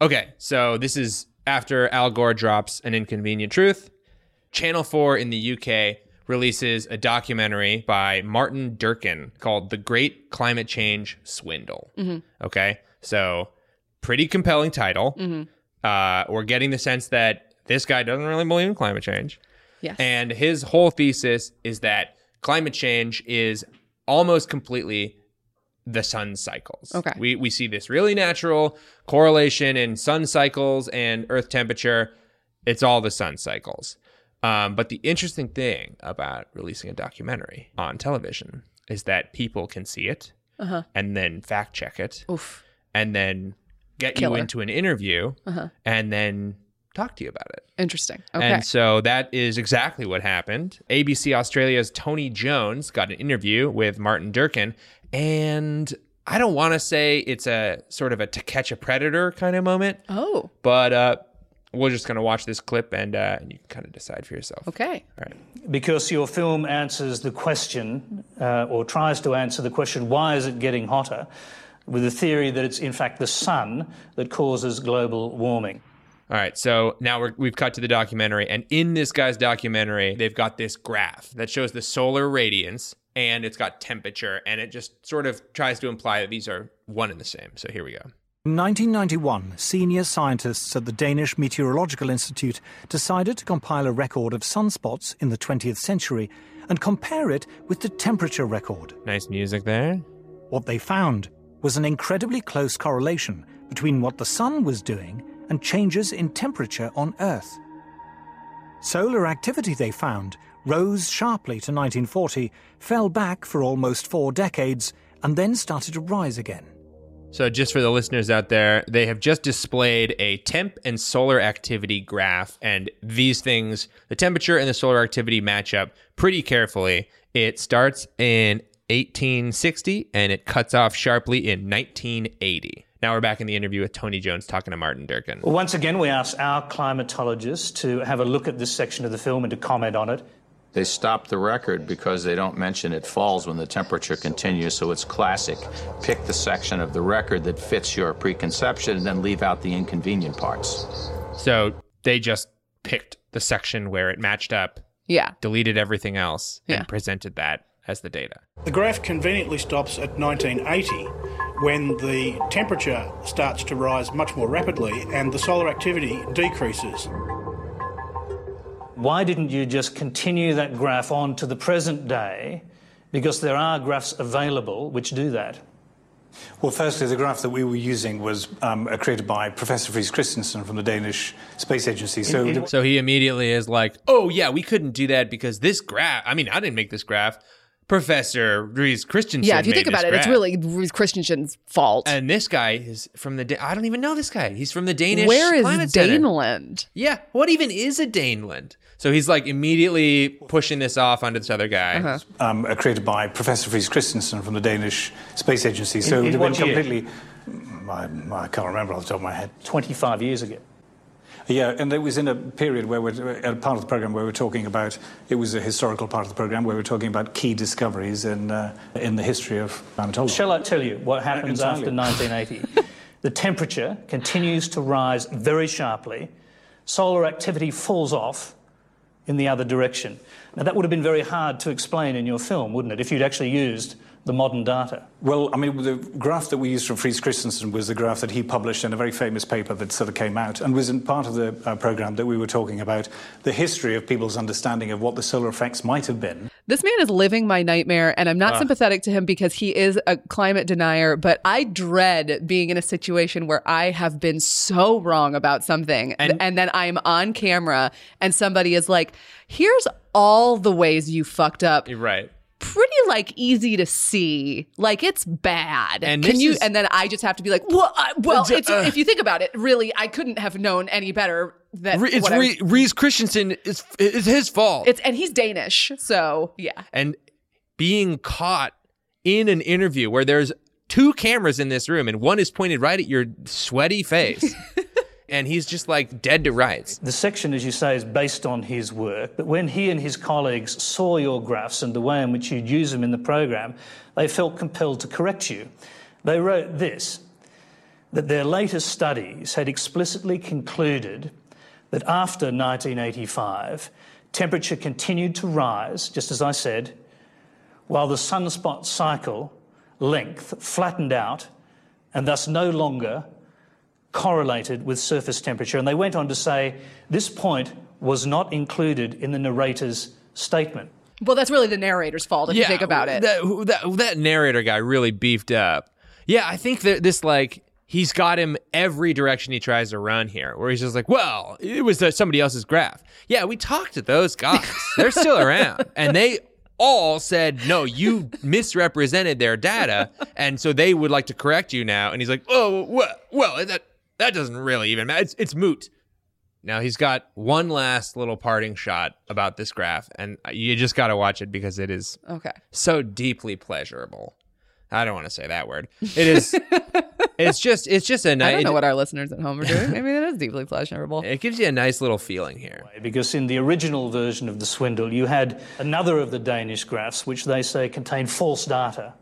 [SPEAKER 2] Okay, so this is after Al Gore drops an inconvenient truth. Channel 4 in the UK releases a documentary by Martin Durkin called The Great Climate Change Swindle. Mm-hmm. Okay, so pretty compelling title. Uh, we're getting the sense that this guy doesn't really believe in climate change.
[SPEAKER 1] Yes.
[SPEAKER 2] And his whole thesis is that climate change is almost completely the sun cycles.
[SPEAKER 1] Okay.
[SPEAKER 2] We we see this really natural correlation in sun cycles and earth temperature. It's all the sun cycles. Um, but the interesting thing about releasing a documentary on television is that people can see it and then fact check it
[SPEAKER 1] Uh-huh. Oof.
[SPEAKER 2] and then get
[SPEAKER 1] Killer.
[SPEAKER 2] you into an interview
[SPEAKER 1] Uh-huh.
[SPEAKER 2] and then talk to you about it.
[SPEAKER 1] Interesting. Okay.
[SPEAKER 2] And so that is exactly what happened. ABC Australia's Tony Jones got an interview with Martin Durkin, and I don't want to say it's a sort of a to catch a predator kind of moment,
[SPEAKER 1] oh,
[SPEAKER 2] but uh, we're just going to watch this clip and, uh, and you can kind of decide for yourself.
[SPEAKER 1] okay.
[SPEAKER 2] All right.
[SPEAKER 7] because your film answers the question, uh, or tries to answer the question, why is it getting hotter, with the theory that it's in fact the sun that causes global warming.
[SPEAKER 2] All right, so now we're, we've cut to the documentary, and in this guy's documentary, they've got this graph that shows the solar radiance and it's got temperature, and it just sort of tries to imply that these are one and the same. So here we go.
[SPEAKER 8] In 1991, senior scientists at the Danish Meteorological Institute decided to compile a record of sunspots in the 20th century and compare it with the temperature record.
[SPEAKER 2] Nice music there.
[SPEAKER 8] What they found was an incredibly close correlation between what the sun was doing and changes in temperature on Earth. Solar activity, they found, rose sharply to 1940, fell back for almost four decades, and then started to rise again.
[SPEAKER 2] So, just for the listeners out there, they have just displayed a temp and solar activity graph, and these things, the temperature and the solar activity match up pretty carefully. It starts in 1860 and it cuts off sharply in 1980. Now we're back in the interview with Tony Jones talking to Martin Durkin.
[SPEAKER 7] Well, once again, we asked our climatologists to have a look at this section of the film and to comment on it.
[SPEAKER 9] They stop the record because they don't mention it falls when the temperature continues, so it's classic. Pick the section of the record that fits your preconception and then leave out the inconvenient parts.
[SPEAKER 2] So they just picked the section where it matched up,
[SPEAKER 1] Yeah.
[SPEAKER 2] deleted everything else,
[SPEAKER 1] Yeah.
[SPEAKER 2] and presented that as the data.
[SPEAKER 10] The graph conveniently stops at 1980 when the temperature starts to rise much more rapidly and the solar activity decreases.
[SPEAKER 7] Why didn't you just continue that graph on to the present day? Because there are graphs available which do that.
[SPEAKER 8] Well, firstly, the graph that we were using was um, created by Professor Friis Christensen from the Danish Space Agency. So,
[SPEAKER 2] So he immediately is like, "Oh yeah, we couldn't do that because this graph. I mean, I didn't make this graph. Professor Reese Christensen.
[SPEAKER 1] Yeah, if you think about
[SPEAKER 2] this
[SPEAKER 1] it, it's really Ruth Christensen's fault.
[SPEAKER 2] And this guy is from the. Da- I don't even know this guy. He's from the Danish.
[SPEAKER 1] Where is
[SPEAKER 2] Climate Center.
[SPEAKER 1] Daneland?
[SPEAKER 2] Yeah, what even is a Daneland? So he's like immediately pushing this off onto this other guy.
[SPEAKER 1] Uh-huh.
[SPEAKER 8] um, created by Professor Friis Christensen from the Danish Space Agency. So
[SPEAKER 7] In- in
[SPEAKER 8] it
[SPEAKER 7] what
[SPEAKER 8] went completely. I, I can't remember off the top of my head.
[SPEAKER 7] 25 years ago.
[SPEAKER 8] Yeah, and it was in a period where we're at a part of the program where we're talking about. It was a historical part of the program where we're talking about key discoveries in uh, in the history of climatology.
[SPEAKER 7] Shall I tell you what happens
[SPEAKER 8] Entirely.
[SPEAKER 7] after 1980? [laughs] the temperature continues to rise very sharply. Solar activity falls off in the other direction. Now, that would have been very hard to explain in your film, wouldn't it, if you'd actually used the modern data?
[SPEAKER 8] Well, I mean, the graph that we used from Friis Christensen was the graph that he published in a very famous paper that sort of came out and was in part of the uh, program that we were talking about the history of people's understanding of what the solar effects might have been.
[SPEAKER 1] This man is living my nightmare, and I'm not sympathetic to him because he is a climate denier. But I dread being in a situation where I have been so wrong about something, and,
[SPEAKER 2] And-
[SPEAKER 1] then I'm on camera, and somebody is like, "Here's all the ways you fucked up."
[SPEAKER 2] You're right.
[SPEAKER 1] Pretty like easy to see, like it's bad.
[SPEAKER 2] And
[SPEAKER 1] Can you?
[SPEAKER 2] is-
[SPEAKER 1] and then I just have to be like, "Well, I, well."
[SPEAKER 2] Uh,
[SPEAKER 1] if you think about it, really, I couldn't have known any better. That
[SPEAKER 2] Re- it's Re- Reese Christensen. It's, it's his fault.
[SPEAKER 1] it's and he's Danish, so yeah.
[SPEAKER 2] and being caught in an interview where there's two cameras in this room and one is pointed right at your sweaty face. [laughs] and he's just like dead to rights.
[SPEAKER 7] The section, as you say, is based on his work, but when he and his colleagues saw your graphs and the way in which you'd use them in the program, they felt compelled to correct you. They wrote this that their latest studies had explicitly concluded that after 1985, temperature continued to rise, just as I said, while the sunspot cycle length flattened out and thus no longer correlated with surface temperature. And they went on to say this point was not included in the narrator's statement.
[SPEAKER 1] Well, that's really the narrator's fault if you think about it.
[SPEAKER 2] That, that, that narrator guy really beefed up. Yeah, I think that this, like, he's got him every direction he tries to run here, where he's just like, well, it was uh, somebody else's graph. Yeah, we talked to those guys. [laughs] They're still around. And they all said, no, you misrepresented their data. And so they would like to correct you now. And he's like, oh, well, well that, that doesn't really even matter. It's, it's moot. Now he's got one last little parting shot about this graph, and you just got to watch it because it is
[SPEAKER 1] okay.
[SPEAKER 2] so deeply pleasurable. I don't want to say that word. It is. [laughs] it's just. It's just a
[SPEAKER 1] I
[SPEAKER 2] nice.
[SPEAKER 1] don't know what our listeners at home are doing. [laughs] Maybe that is deeply pleasurable.
[SPEAKER 2] It gives you a nice little feeling here.
[SPEAKER 7] Because in the original version of the swindle, you had another of the Danish graphs, which they say contained false data.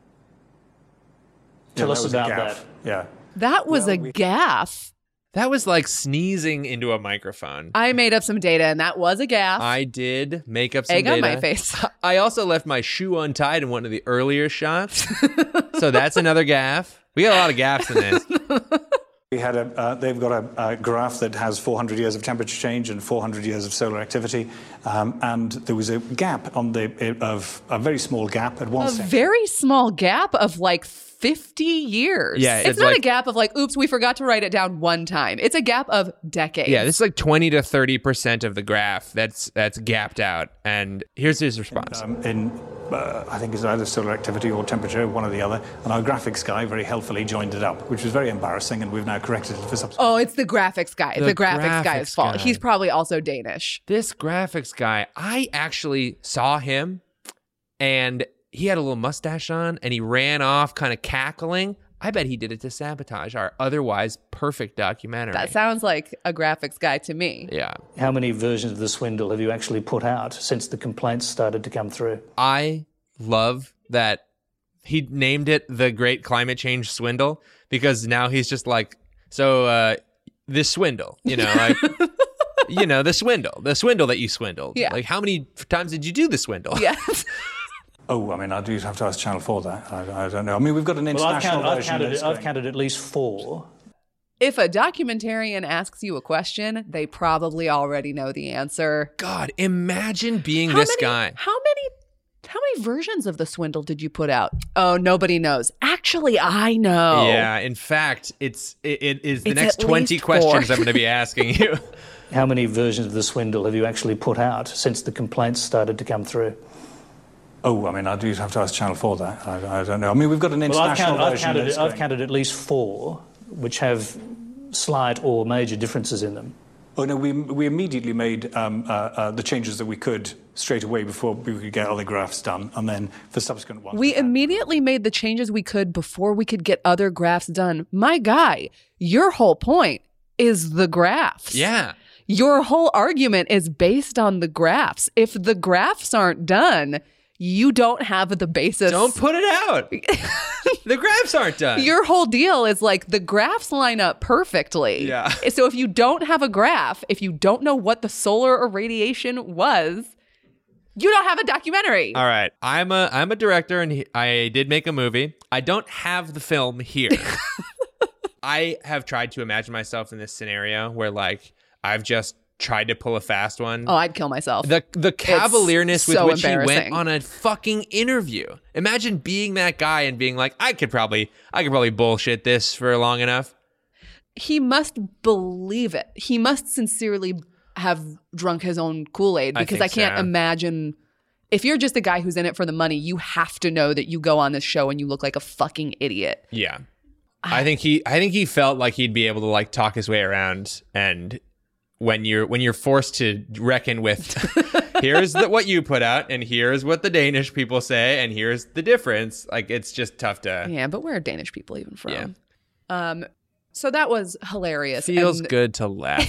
[SPEAKER 7] Tell
[SPEAKER 8] Yeah,
[SPEAKER 7] us
[SPEAKER 8] that
[SPEAKER 7] about that.
[SPEAKER 8] Yeah.
[SPEAKER 1] That was a gaff.
[SPEAKER 2] That was like sneezing into a microphone.
[SPEAKER 1] I made up some data, and that was a gaff.
[SPEAKER 2] I did make up some
[SPEAKER 1] Egg on
[SPEAKER 2] data.
[SPEAKER 1] my face. [laughs]
[SPEAKER 2] I also left my shoe untied in one of the earlier shots, [laughs] so that's another gaff. We got a lot of gaffs in this. [laughs]
[SPEAKER 8] We had a, uh, they've got a, a, graph that has 400 years of temperature change and 400 years of solar activity, um, and there was a gap on the of a very small gap at one.
[SPEAKER 1] A
[SPEAKER 8] section.
[SPEAKER 1] very small gap of like 50 years.
[SPEAKER 2] Yeah,
[SPEAKER 1] it's,
[SPEAKER 2] it's
[SPEAKER 1] not a gap of like, oops, we forgot to write it down one time. It's a gap of decades.
[SPEAKER 2] Yeah, this is like 20 to 30% of the graph that's that's gapped out. And here's his response.
[SPEAKER 8] um, in uh, I think it's either solar activity or temperature, one or the other. And our graphics guy very helpfully joined it up, which was very embarrassing, and we've now corrected it for subsequent.
[SPEAKER 1] Oh, it's the graphics guy.
[SPEAKER 2] The
[SPEAKER 1] the, graphics, guy's
[SPEAKER 2] graphics
[SPEAKER 1] fault.
[SPEAKER 2] guy.
[SPEAKER 1] He's probably also Danish.
[SPEAKER 2] this graphics guy, I actually saw him and he had a little mustache on and he ran off kind of cackling. I bet he did it to sabotage our otherwise perfect documentary.
[SPEAKER 1] That sounds like a graphics guy to me.
[SPEAKER 2] yeah.
[SPEAKER 7] How many versions of the swindle have you actually put out since the complaints started to come through?
[SPEAKER 2] I love that he named it the Great Climate Change Swindle because now he's just like, so uh, this swindle, you know, [laughs] like, you know, the swindle, the swindle that you swindled.
[SPEAKER 1] Yeah.
[SPEAKER 2] Like, how many times did you do the swindle?
[SPEAKER 1] Yes. [laughs]
[SPEAKER 8] Oh, I mean, I do have to ask Channel 4 that. I, I don't know. I mean, we've got an
[SPEAKER 7] Well, I've
[SPEAKER 8] international
[SPEAKER 7] counted, I've,
[SPEAKER 8] version.
[SPEAKER 7] counted, I've counted at least four.
[SPEAKER 1] if a documentarian asks you a question, they probably already know the answer.
[SPEAKER 2] God, imagine being
[SPEAKER 1] How
[SPEAKER 2] this
[SPEAKER 1] many,
[SPEAKER 2] guy.
[SPEAKER 1] How many how many versions of the swindle did you put out? Oh, nobody knows. Actually, I know.
[SPEAKER 2] Yeah, in fact, it's it, it is the
[SPEAKER 1] It's
[SPEAKER 2] next twenty questions
[SPEAKER 1] four.
[SPEAKER 2] I'm going to be asking you. [laughs]
[SPEAKER 7] How many versions of the swindle have you actually put out since the complaints started to come through?
[SPEAKER 8] Oh, I mean, I do have to ask Channel 4 that. I, I don't know. I mean, we've got an
[SPEAKER 7] Well, I've
[SPEAKER 8] international
[SPEAKER 7] counted, I've,
[SPEAKER 8] version.
[SPEAKER 7] counted,
[SPEAKER 8] that's
[SPEAKER 7] I've counted at least four, which have slight or major differences in them.
[SPEAKER 8] Oh, no, we, we immediately made um, uh, uh, the changes that we could straight away before we could get other graphs done. And then for subsequent ones.
[SPEAKER 1] We
[SPEAKER 8] had-
[SPEAKER 1] immediately made the changes we could before we could get other graphs done. My guy, your whole point is the graphs.
[SPEAKER 2] yeah.
[SPEAKER 1] Your whole argument is based on the graphs. If the graphs aren't done, you don't have the basis.
[SPEAKER 2] Don't put it out. [laughs] the graphs aren't done.
[SPEAKER 1] Your whole deal is like the graphs line up perfectly.
[SPEAKER 2] Yeah.
[SPEAKER 1] So if you don't have a graph, if you don't know what the solar irradiation was, you don't have a documentary.
[SPEAKER 2] All right, I'm a I'm a director and he, I did make a movie. I don't have the film here. [laughs] I have tried to imagine myself in this scenario where like I've just tried to pull a fast one.
[SPEAKER 1] Oh, I'd kill myself.
[SPEAKER 2] the the cavalierness with
[SPEAKER 1] so
[SPEAKER 2] which he went on a fucking interview. Imagine being that guy and being like, I could probably I could probably bullshit this for long enough.
[SPEAKER 1] he must believe it. He must sincerely have drunk his own Kool Aid because I,
[SPEAKER 2] think
[SPEAKER 1] can't
[SPEAKER 2] so.
[SPEAKER 1] imagine. If you're just a guy who's in it for the money, you have to know that you go on this show and you look like a fucking idiot.
[SPEAKER 2] Yeah. I think he I think he felt like he'd be able to like talk his way around and when you're when you're forced to reckon with [laughs] here's the, what you put out and here's what the Danish people say and here's the difference like it's just tough to
[SPEAKER 1] Yeah, but where are Danish people even from?
[SPEAKER 2] Yeah.
[SPEAKER 1] Um, so that was hilarious.
[SPEAKER 2] feels
[SPEAKER 1] and,
[SPEAKER 2] good to laugh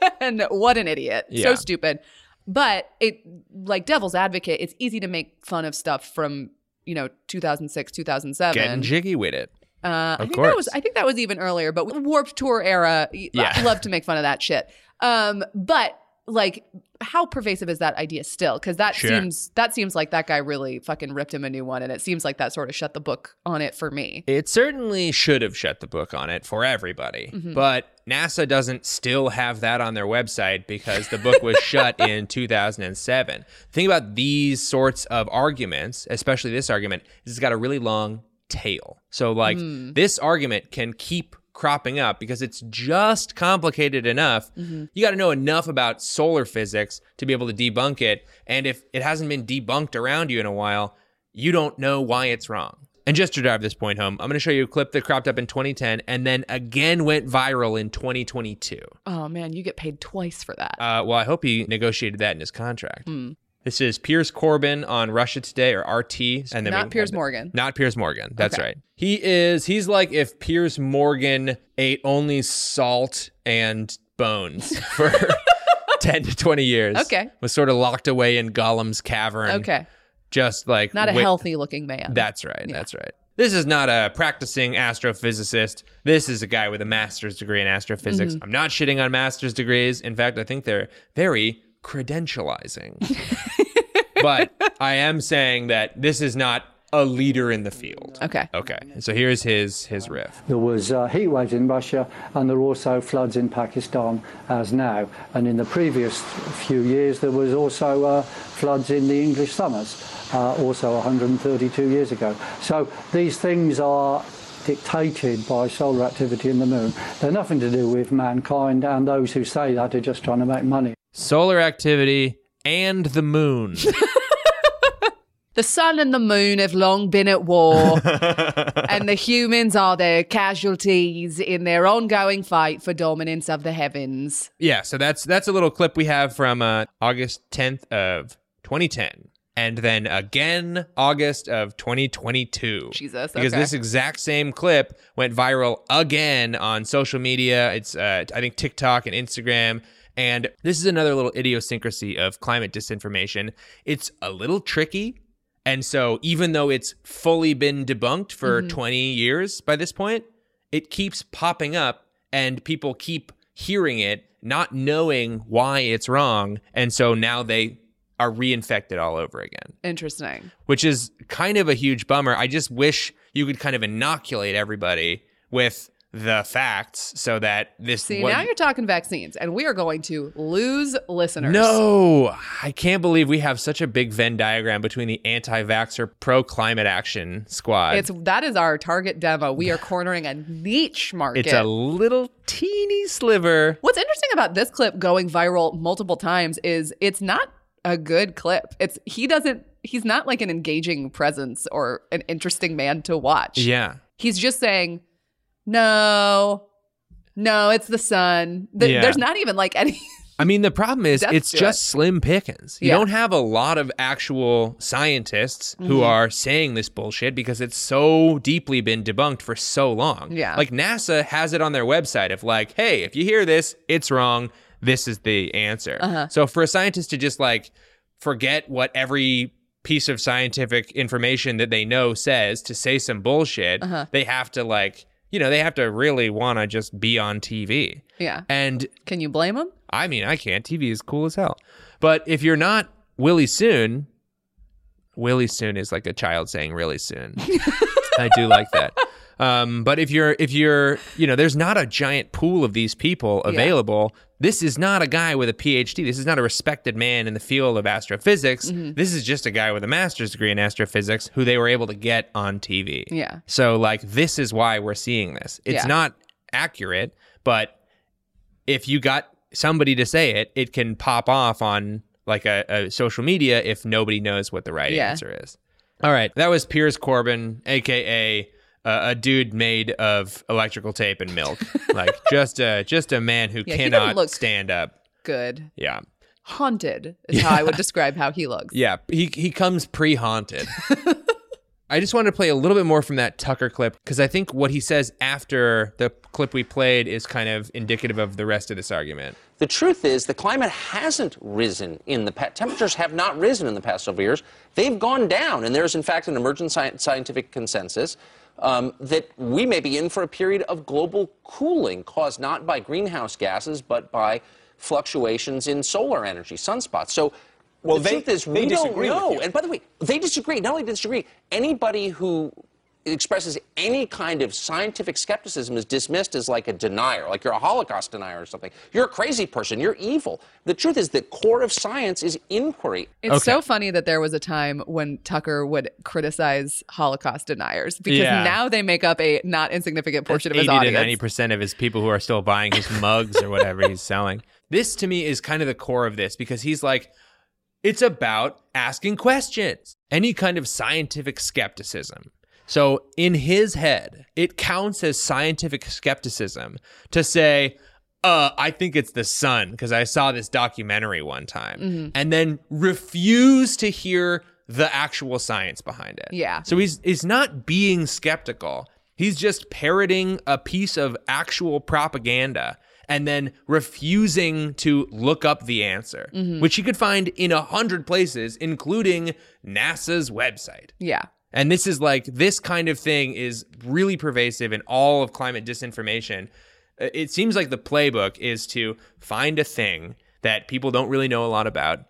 [SPEAKER 2] [laughs]
[SPEAKER 1] and what an idiot.
[SPEAKER 2] Yeah.
[SPEAKER 1] So stupid. But it like devil's advocate, it's easy to make fun of stuff from, you know, 2006, 2007.
[SPEAKER 2] Getting jiggy with it.
[SPEAKER 1] Uh, I think
[SPEAKER 2] course.
[SPEAKER 1] that was I think that was even earlier, but Warped Tour era,
[SPEAKER 2] Yeah.
[SPEAKER 1] I love to make fun of that shit. Um, but like, how pervasive is that idea still? Because that
[SPEAKER 2] Sure.
[SPEAKER 1] seems that seems like that guy really fucking ripped him a new one, and it seems like that sort of shut the book on it for me.
[SPEAKER 2] It certainly should have shut the book on it for everybody. But NASA doesn't still have that on their website because the book was shut [laughs] in 2007. Think about these sorts of arguments, especially this argument, this has got a really long tail. So, like, mm. this argument can keep cropping up because it's just complicated enough. Mm-hmm. You got to know enough about solar physics to be able to debunk it. And if it hasn't been debunked around you in a while, you don't know why it's wrong. And just to drive this point home, I'm going to show you a clip that cropped up in 2010 and then again went viral in 2022.
[SPEAKER 1] Oh man, you get paid twice for that.
[SPEAKER 2] Uh, well, I hope he negotiated that in his contract. Hmm. This is Piers Corbyn on Russia Today or RT, and then
[SPEAKER 1] Not Piers Morgan.
[SPEAKER 2] Not Piers Morgan. That's
[SPEAKER 1] Okay.
[SPEAKER 2] right. He is. He's like if Piers Morgan ate only salt and bones [laughs] for [laughs] 10 to 20 years.
[SPEAKER 1] Okay.
[SPEAKER 2] Was sort of locked away in Gollum's cavern.
[SPEAKER 1] okay,
[SPEAKER 2] Just like
[SPEAKER 1] not a
[SPEAKER 2] wi-
[SPEAKER 1] healthy looking man.
[SPEAKER 2] that's right. That's right. This is not a practicing astrophysicist. This is a guy with a master's degree in astrophysics.
[SPEAKER 1] Mm-hmm.
[SPEAKER 2] I'm not shitting on master's degrees. In fact, I think they're very credentializing. [laughs] but I am saying that this is not a leader in the field.
[SPEAKER 1] Okay.
[SPEAKER 2] Okay. So here's his his riff.
[SPEAKER 11] There was uh, heat waves in Russia, and there were also floods in Pakistan as now. And in the previous few years, there was also uh, floods in the English summers, uh, also 132 years ago. So these things are dictated by solar activity in the moon. They're nothing to do with mankind, and those who say that are just trying to make money.
[SPEAKER 2] Solar activity and the moon. [laughs]
[SPEAKER 1] The sun and the moon have long been at war, [laughs] and the humans are their casualties in their ongoing fight for dominance of the heavens.
[SPEAKER 2] yeah, so that's that's a little clip we have from uh, August 10th of 2010. And then again August of 2022.
[SPEAKER 1] Jesus,
[SPEAKER 2] Because
[SPEAKER 1] okay.
[SPEAKER 2] this exact same clip went viral again on social media. It's uh, I think TikTok and Instagram. And this is another little idiosyncrasy of climate disinformation. It's a little tricky. And so even though it's fully been debunked for mm-hmm. 20 years by this point, it keeps popping up and people keep hearing it, not knowing why it's wrong. And so now they are reinfected all over again,
[SPEAKER 1] Interesting.
[SPEAKER 2] which is kind of a huge bummer. I just wish you could kind of inoculate everybody with the facts so that this
[SPEAKER 1] See,
[SPEAKER 2] what-
[SPEAKER 1] now you're talking vaccines, and we are going to lose listeners.
[SPEAKER 2] No, I can't believe we have such a big Venn diagram between the anti-vaxxer pro climate action squad.
[SPEAKER 1] It's that is our target demo. We are cornering a niche market.
[SPEAKER 2] it's a little teeny sliver.
[SPEAKER 1] What's interesting about this clip going viral multiple times is it's not a good clip. It's he doesn't he's not like an engaging presence or an interesting man to watch.
[SPEAKER 2] Yeah.
[SPEAKER 1] He's just saying, "No. No, it's the sun." Th-
[SPEAKER 2] Yeah.
[SPEAKER 1] There's not even like any [laughs]
[SPEAKER 2] I mean, the problem is
[SPEAKER 1] Depth
[SPEAKER 2] it's just
[SPEAKER 1] it.
[SPEAKER 2] slim pickings. You
[SPEAKER 1] Yeah.
[SPEAKER 2] don't have a lot of actual scientists who
[SPEAKER 1] Mhm.
[SPEAKER 2] are saying this bullshit because it's so deeply been debunked for so long.
[SPEAKER 1] Yeah.
[SPEAKER 2] Like NASA has it on their website of like, hey, if you hear this, it's wrong. This is the answer.
[SPEAKER 1] Uh-huh.
[SPEAKER 2] So for a scientist to just like forget what every piece of scientific information that they know says to say some bullshit,
[SPEAKER 1] Uh-huh.
[SPEAKER 2] they have to like, you know, they have to really want to just be on TV.
[SPEAKER 1] Yeah.
[SPEAKER 2] And
[SPEAKER 1] Can you blame them?
[SPEAKER 2] I mean, I can't. TV is cool as hell. But if you're not Willie Soon, Willie Soon is like a child saying really soon. [laughs] I do like that. Um, but if you're if you're you know, there's not a giant pool of these people available. This is not a guy with a PhD. This is not a respected man in the field of astrophysics.
[SPEAKER 1] Mhm.
[SPEAKER 2] This is just a guy with a master's degree in astrophysics who they were able to get on TV.
[SPEAKER 1] Yeah.
[SPEAKER 2] So like this is why we're seeing this. It's
[SPEAKER 1] Yeah.
[SPEAKER 2] not accurate, but if you got somebody to say it, it can pop off on like a, a social media if nobody knows what the right
[SPEAKER 1] Yeah.
[SPEAKER 2] answer is. All right, that was Piers Corbyn, aka uh, a dude made of electrical tape and milk, [laughs] like just a just a man who
[SPEAKER 1] Yeah,
[SPEAKER 2] cannot
[SPEAKER 1] look-
[SPEAKER 2] stand up.
[SPEAKER 1] Good.
[SPEAKER 2] Yeah,
[SPEAKER 1] Haunted is [laughs] how I would describe how he looks.
[SPEAKER 2] yeah, he he comes pre haunted. [laughs] I just wanted to play a little bit more from that Tucker clip because I think what he says after the clip we played is kind of indicative of the rest of this argument.
[SPEAKER 3] The truth is, the climate hasn't risen in the past. Temperatures have not risen in the past several years. They've gone down, and there's in fact an emergent sci- scientific consensus um, that we may be in for a period of global cooling caused not by greenhouse gases but by fluctuations in solar energy, sunspots. So.
[SPEAKER 8] Well,
[SPEAKER 3] the
[SPEAKER 8] they-
[SPEAKER 3] truth is, we don't know. And by the way, they disagree. Not only disagree, anybody who expresses any kind of scientific skepticism is dismissed as like a denier, like you're a Holocaust denier or something. You're a crazy person. You're evil. The truth is, the core of science is inquiry.
[SPEAKER 1] It's so funny that there was a time when Tucker would criticize Holocaust deniers because
[SPEAKER 2] Yeah.
[SPEAKER 1] now they make up a not insignificant portion of his
[SPEAKER 2] Eighty to
[SPEAKER 1] audience.
[SPEAKER 2] ninety percent of his people who are still buying his mugs or whatever he's selling. This to me is kind of the core of this because he's like, it's about asking questions, any kind of scientific skepticism. So in his head, it counts as scientific skepticism to say, uh, I think it's the sun because I saw this documentary one time,
[SPEAKER 1] Mhm.
[SPEAKER 2] and then refuse to hear the actual science behind it.
[SPEAKER 1] Yeah.
[SPEAKER 2] So he's he's not being skeptical. He's just parroting a piece of actual propaganda and then refusing to look up the answer,
[SPEAKER 1] Mhm.
[SPEAKER 2] which you could find in a hundred places, including NASA's website.
[SPEAKER 1] Yeah.
[SPEAKER 2] And this is like this kind of thing is really pervasive in all of climate disinformation. Uh, It seems like the playbook is to find a thing that people don't really know a lot about,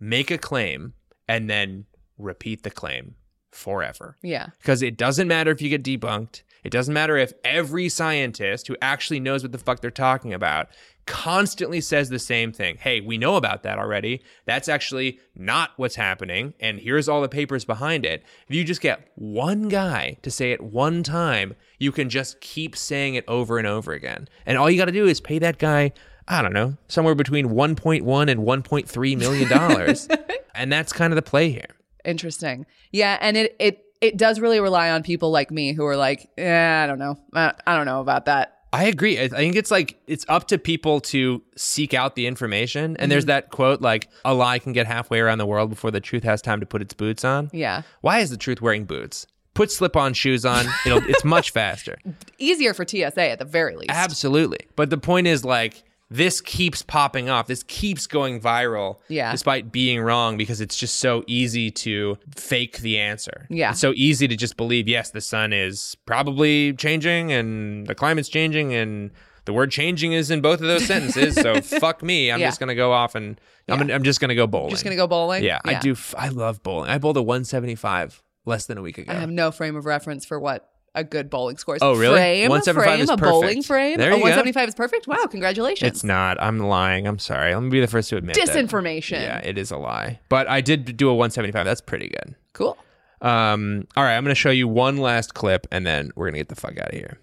[SPEAKER 2] make a claim, and then repeat the claim forever.
[SPEAKER 1] Yeah.
[SPEAKER 2] Because it doesn't matter if you get debunked. It doesn't matter if every scientist who actually knows what the fuck they're talking about constantly says the same thing. Hey, we know about that already. That's actually not what's happening. And here's all the papers behind it. If you just get one guy to say it one time, you can just keep saying it over and over again. And all you got to do is pay that guy, I don't know, somewhere between 1.1 and 1.3 million dollars. [laughs] and that's kind of the play here.
[SPEAKER 1] Interesting. Yeah, and it it it does really rely on people like me who are like, eh, I don't know, I, I don't know about that.
[SPEAKER 2] I agree. I think it's like it's up to people to seek out the information. And there's
[SPEAKER 1] Mhm.
[SPEAKER 2] that quote like a lie can get halfway around the world before the truth has time to put its boots on.
[SPEAKER 1] Yeah,
[SPEAKER 2] Why is the truth wearing boots? Put slip-on shoes on. It'll it's much [laughs] faster.
[SPEAKER 1] easier for TSA at the very least.
[SPEAKER 2] Absolutely. But the point is like this keeps popping off. This keeps going viral
[SPEAKER 1] Yeah.
[SPEAKER 2] despite being wrong because it's just so easy to fake the answer.
[SPEAKER 1] Yeah.
[SPEAKER 2] It's so easy to just believe yes, the sun is probably changing and the climate's changing and the word changing is in both of those sentences. so [laughs] fuck me. I'm
[SPEAKER 1] Yeah.
[SPEAKER 2] just going to go off and I'm, gonna- I'm just going to go bowling.
[SPEAKER 1] Just gonna go bowling.
[SPEAKER 2] Yeah, I do. F- I love bowling. I bowled a 175 less than a week ago.
[SPEAKER 1] I have no frame of reference for what a good bowling score is.
[SPEAKER 2] Oh, really?
[SPEAKER 1] Frame,
[SPEAKER 2] 175
[SPEAKER 1] frame,
[SPEAKER 2] is
[SPEAKER 1] a bowling
[SPEAKER 2] perfect.
[SPEAKER 1] frame.
[SPEAKER 2] There
[SPEAKER 1] a
[SPEAKER 2] you go.
[SPEAKER 1] 175 is perfect. Wow, congratulations.
[SPEAKER 2] It's not. I'm lying. I'm sorry. Let me be the first to admit that.
[SPEAKER 1] Disinformation.
[SPEAKER 2] Yeah, it is a lie. But I did do a 175. That's pretty good.
[SPEAKER 1] Cool.
[SPEAKER 2] Um, all right, I'm going to show you one last clip and then we're going to get the fuck out of here.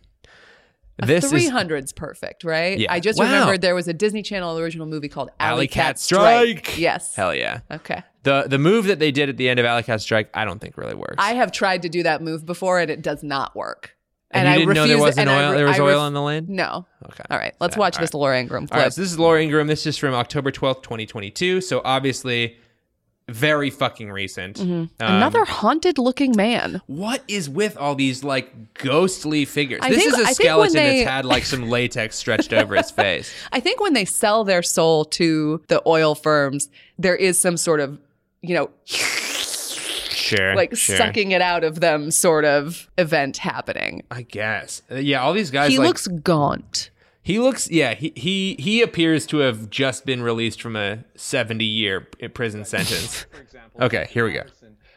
[SPEAKER 1] A
[SPEAKER 2] This is
[SPEAKER 1] 300's perfect, right?
[SPEAKER 2] Yeah.
[SPEAKER 1] I just
[SPEAKER 2] Wow.
[SPEAKER 1] remembered there was a Disney Channel original movie called Alley,
[SPEAKER 2] Alley
[SPEAKER 1] Cat,
[SPEAKER 2] Cat
[SPEAKER 1] Strike.
[SPEAKER 2] Strike.
[SPEAKER 1] Yes.
[SPEAKER 2] hell yeah.
[SPEAKER 1] Okay.
[SPEAKER 2] The the move that they did at the end of Alley Cat Strike, I don't think really works.
[SPEAKER 1] I have tried to do that move before and it does not work.
[SPEAKER 2] And you
[SPEAKER 1] I
[SPEAKER 2] didn't know there
[SPEAKER 1] refuse- and I
[SPEAKER 2] oil-
[SPEAKER 1] re-
[SPEAKER 2] there was oil in the land?
[SPEAKER 1] No.
[SPEAKER 2] Okay.
[SPEAKER 1] All right. Let's
[SPEAKER 2] Yeah,
[SPEAKER 1] watch
[SPEAKER 2] all
[SPEAKER 1] this. Laura Ingraham clip.
[SPEAKER 2] All right, so this is Laura Ingraham. This is from October 12th, 2022. So obviously very fucking recent.
[SPEAKER 1] Mhm.
[SPEAKER 2] Um,
[SPEAKER 1] Another haunted looking man.
[SPEAKER 2] What is with all these like ghostly figures?
[SPEAKER 1] I
[SPEAKER 2] this
[SPEAKER 1] think-
[SPEAKER 2] is a
[SPEAKER 1] I think when
[SPEAKER 2] skeleton
[SPEAKER 1] they-
[SPEAKER 2] that's had like some latex stretched over his [laughs] face.
[SPEAKER 1] I think when they sell their soul to the oil firms, there is some sort of, you know,
[SPEAKER 2] Sure.
[SPEAKER 1] like
[SPEAKER 2] sure.
[SPEAKER 1] sucking it out of them sort of event happening.
[SPEAKER 2] I guess. Uh, yeah, all these guys
[SPEAKER 1] he
[SPEAKER 2] like,
[SPEAKER 1] looks gaunt.
[SPEAKER 2] He looks yeah, he he he appears to have just been released from a 70 year prison sentence. okay, here we go.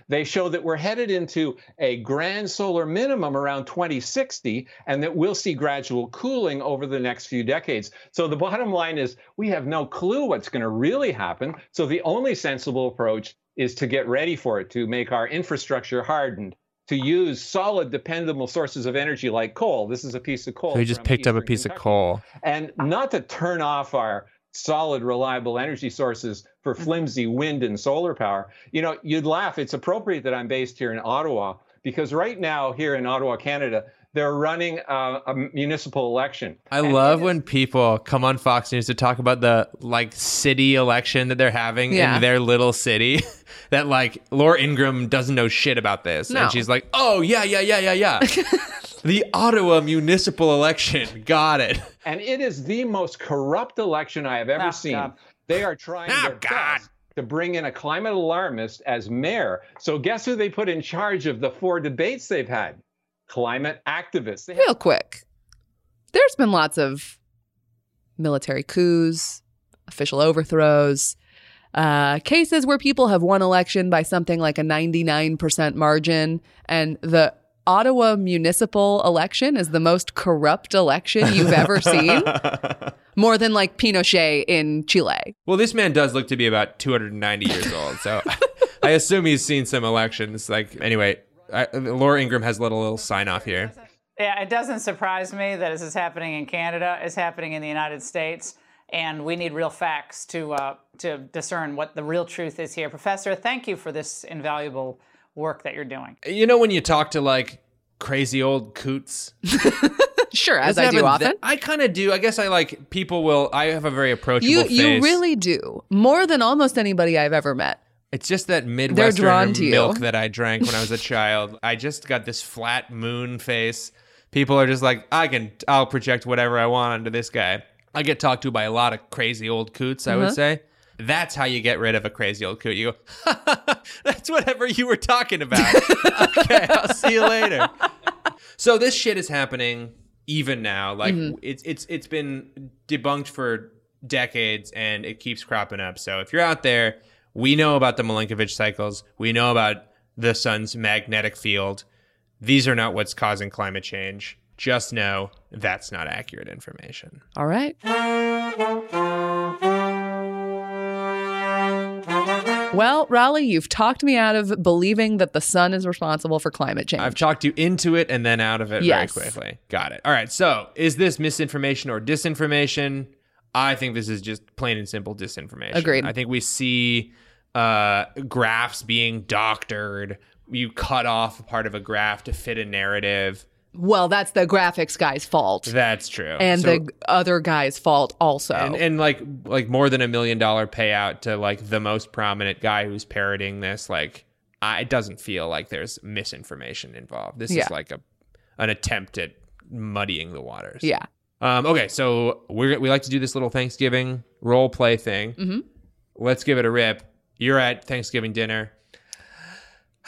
[SPEAKER 12] They show that we're headed into a grand solar minimum around 2060 and that we'll see gradual cooling over the next few decades. So the bottom line is we have no clue what's going to really happen. So the only sensible approach is to get ready for it, to make our infrastructure hardened, to use solid, dependable sources of energy like coal. This is a piece of coal.
[SPEAKER 2] So he just picked up a piece
[SPEAKER 12] Kentucky
[SPEAKER 2] of coal.
[SPEAKER 12] and not to turn off our solid, reliable energy sources for flimsy wind and solar power. You know, you'd laugh. It's appropriate that I'm based here in Ottawa because right now, here in Ottawa, Canada, they're running uh, a municipal election.
[SPEAKER 2] I love when people come on Fox News to talk about the like city election that they're having
[SPEAKER 1] Yeah.
[SPEAKER 2] in their little city. [laughs] that like Laura Ingraham doesn't know shit about this,
[SPEAKER 1] No.
[SPEAKER 2] and she's like, "Oh yeah, yeah, yeah, yeah, yeah." [laughs] the Ottawa municipal election, got it.
[SPEAKER 12] And it is the most corrupt election I have ever
[SPEAKER 2] Oh,
[SPEAKER 12] seen.
[SPEAKER 2] God.
[SPEAKER 12] They are trying
[SPEAKER 2] Oh,
[SPEAKER 12] their best to bring in a climate alarmist as mayor. So guess who they put in charge of the four debates they've had? Climate activists. They
[SPEAKER 1] Real quick. There's been lots of military coups, official overthrows, uh, cases where people have won election by something like a 99% margin. And the Ottawa municipal election is the most corrupt election you've ever [laughs] seen. More than like Pinochet in Chile.
[SPEAKER 2] Well, this man does look to be about 290 years old, so I assume he's seen some elections. Like anyway, I, Laura Ingraham has a little little sign off here.
[SPEAKER 13] Yeah, it doesn't surprise me that this is happening in Canada. It's happening in the United States, and we need real facts to uh, to discern what the real truth is here. Professor, thank you for this invaluable work that you're doing.
[SPEAKER 2] You know when you talk to like crazy old coots. [laughs]
[SPEAKER 1] Sure, as I do often.
[SPEAKER 2] that- I kind of do. I guess I like people will. I have a very approachable
[SPEAKER 1] You
[SPEAKER 2] face.
[SPEAKER 1] you really do. More than almost anybody I've ever met.
[SPEAKER 2] It's just that Midwestern
[SPEAKER 1] drawn to you.
[SPEAKER 2] milk that I drank when I was a [laughs] child. I just got this flat moon face. People are just like, I can, I'll project whatever I want onto this guy. I get talked to by a lot of crazy old coots. I
[SPEAKER 1] Uh-huh.
[SPEAKER 2] would say that's how you get rid of a crazy old coot. You go, [laughs] that's whatever you were talking about. [laughs] okay, I'll see you later. So this shit is happening even now. Like
[SPEAKER 1] Mhm.
[SPEAKER 2] it's it's it's been debunked for decades and it keeps cropping up. So if you're out there, we know about the Milankovitch cycles. We know about the sun's magnetic field. These are not what's causing climate change. Just know that's not accurate information.
[SPEAKER 1] All right. Well, Rollie, you've talked me out of believing that the sun is responsible for climate change.
[SPEAKER 2] I've talked you into it and then out of it
[SPEAKER 1] Yes.
[SPEAKER 2] very quickly. Got it. All right. So, is this misinformation or disinformation? I think this is just plain and simple disinformation.
[SPEAKER 1] Agreed.
[SPEAKER 2] I think we see uh, graphs being doctored. You cut off a part of a graph to fit a narrative.
[SPEAKER 1] Well, that's the graphics guy's fault.
[SPEAKER 2] That's true.
[SPEAKER 1] and
[SPEAKER 2] So-
[SPEAKER 1] the other guy's fault also.
[SPEAKER 2] and, and like like more than a million dollar payout to like the most prominent guy who's parroting this like I, it doesn't feel like there's misinformation involved this
[SPEAKER 1] Yeah.
[SPEAKER 2] is like a an attempt at muddying the waters
[SPEAKER 1] yeah.
[SPEAKER 2] um okay so we we like to do this little thanksgiving role play thing
[SPEAKER 1] Mhm.
[SPEAKER 2] let's give it a rip you're at thanksgiving dinner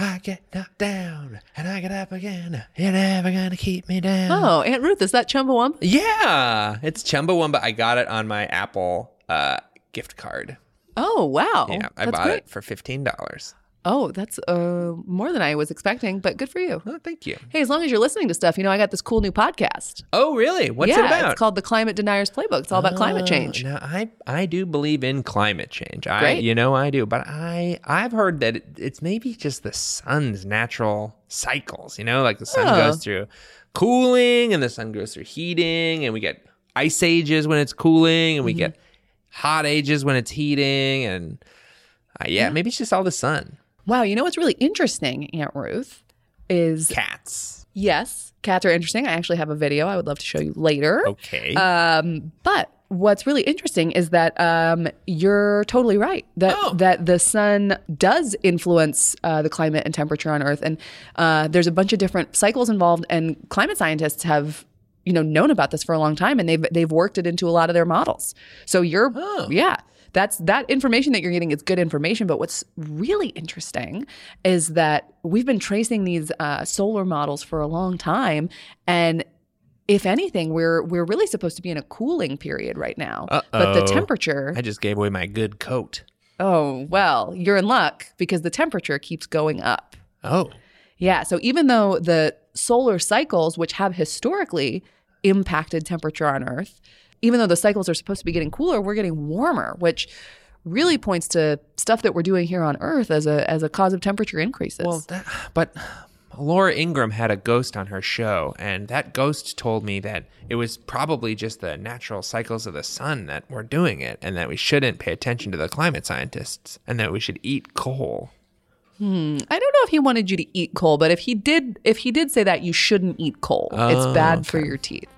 [SPEAKER 2] I get knocked down and I get up again. You're never gonna keep me down.
[SPEAKER 1] Oh, Aunt Ruth, is that Chumbawamba?
[SPEAKER 2] Yeah, it's Chumbawamba. I got it on my Apple uh, gift card.
[SPEAKER 1] Oh, wow.
[SPEAKER 2] yeah, I
[SPEAKER 1] That's
[SPEAKER 2] bought
[SPEAKER 1] great.
[SPEAKER 2] it for fifteen dollars.
[SPEAKER 1] Oh, that's uh, more than I was expecting, but good for you.
[SPEAKER 2] Oh, thank you.
[SPEAKER 1] Hey, as long as you're listening to stuff, you know, I got this cool new podcast.
[SPEAKER 2] Oh, really? What's
[SPEAKER 1] yeah,
[SPEAKER 2] it about?
[SPEAKER 1] It's called The Climate Deniers Playbook. It's all about climate
[SPEAKER 2] Oh,
[SPEAKER 1] change.
[SPEAKER 2] Now, I I do believe in climate change. I
[SPEAKER 1] Great.
[SPEAKER 2] you know I do, but I I've heard that it, it's maybe just the sun's natural cycles. You know, like the sun
[SPEAKER 1] Oh.
[SPEAKER 2] goes through cooling and the sun goes through heating, and we get ice ages when it's cooling, and we
[SPEAKER 1] Mm-hmm.
[SPEAKER 2] get hot ages when it's heating, and uh, yeah, maybe it's just all the sun.
[SPEAKER 1] Wow, you know what's really interesting, Aunt Ruth, is
[SPEAKER 2] Cats.
[SPEAKER 1] yes, cats are interesting. I actually have a video I would love to show you later.
[SPEAKER 2] Okay.
[SPEAKER 1] Um, but what's really interesting is that um, you're totally right that
[SPEAKER 2] Oh.
[SPEAKER 1] that the sun does influence uh, the climate and temperature on Earth, and uh, there's a bunch of different cycles involved. And climate scientists have you know known about this for a long time, and they've they've worked it into a lot of their models. So you're
[SPEAKER 2] Oh.
[SPEAKER 1] yeah. That's that information that you're getting is good information. But what's really interesting is that we've been tracing these uh, solar models for a long time, and if anything, we're we're really supposed to be in a cooling period right now. But the temperature,
[SPEAKER 2] I just gave away my good coat.
[SPEAKER 1] oh well, you're in luck because the temperature keeps going up.
[SPEAKER 2] Oh.
[SPEAKER 1] Yeah. So even though the solar cycles, which have historically impacted temperature on Earth, even though the cycles are supposed to be getting cooler, we're getting warmer, which really points to stuff that we're doing here on Earth as a as a cause of temperature increases.
[SPEAKER 2] Well, that, but Laura Ingraham had a ghost on her show, and that ghost told me that it was probably just the natural cycles of the sun that were doing it, and that we shouldn't pay attention to the climate scientists, and that we should eat coal.
[SPEAKER 1] Hmm. I don't know if he wanted you to eat coal, but if he did, if he did say that, you shouldn't eat coal. it's
[SPEAKER 2] Oh,
[SPEAKER 1] bad for your teeth.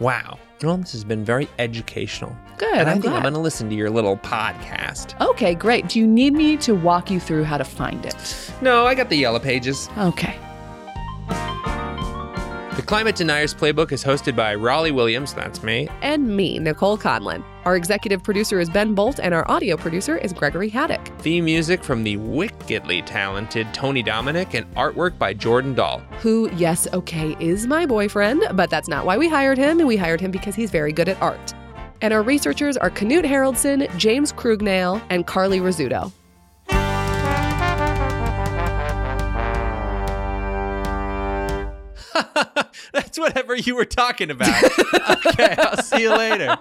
[SPEAKER 2] Wow. Well, this has been very educational.
[SPEAKER 1] Good,
[SPEAKER 2] And I
[SPEAKER 1] I'm
[SPEAKER 2] think I'm going to listen to your little podcast.
[SPEAKER 1] Okay, great. Do you need me to walk you through how to find it?
[SPEAKER 2] No, I got the yellow pages.
[SPEAKER 1] Okay.
[SPEAKER 2] The Climate Deniers Playbook is hosted by Rollie Williams, that's me,
[SPEAKER 14] And me, Nicole Conlan. Our executive producer is Ben Boult, and our audio producer is Gregory Haddock.
[SPEAKER 2] Theme music from the wickedly talented Tony Domenick and artwork by Jordan Doll.
[SPEAKER 14] Who, yes, okay, is my boyfriend, but that's not why we hired him. We hired him because he's very good at art. And our researchers are Knut Haroldson, James Crugnale, and Carly Rizzuto. [laughs]
[SPEAKER 2] That's whatever you were talking about. [laughs] okay, I'll see you later.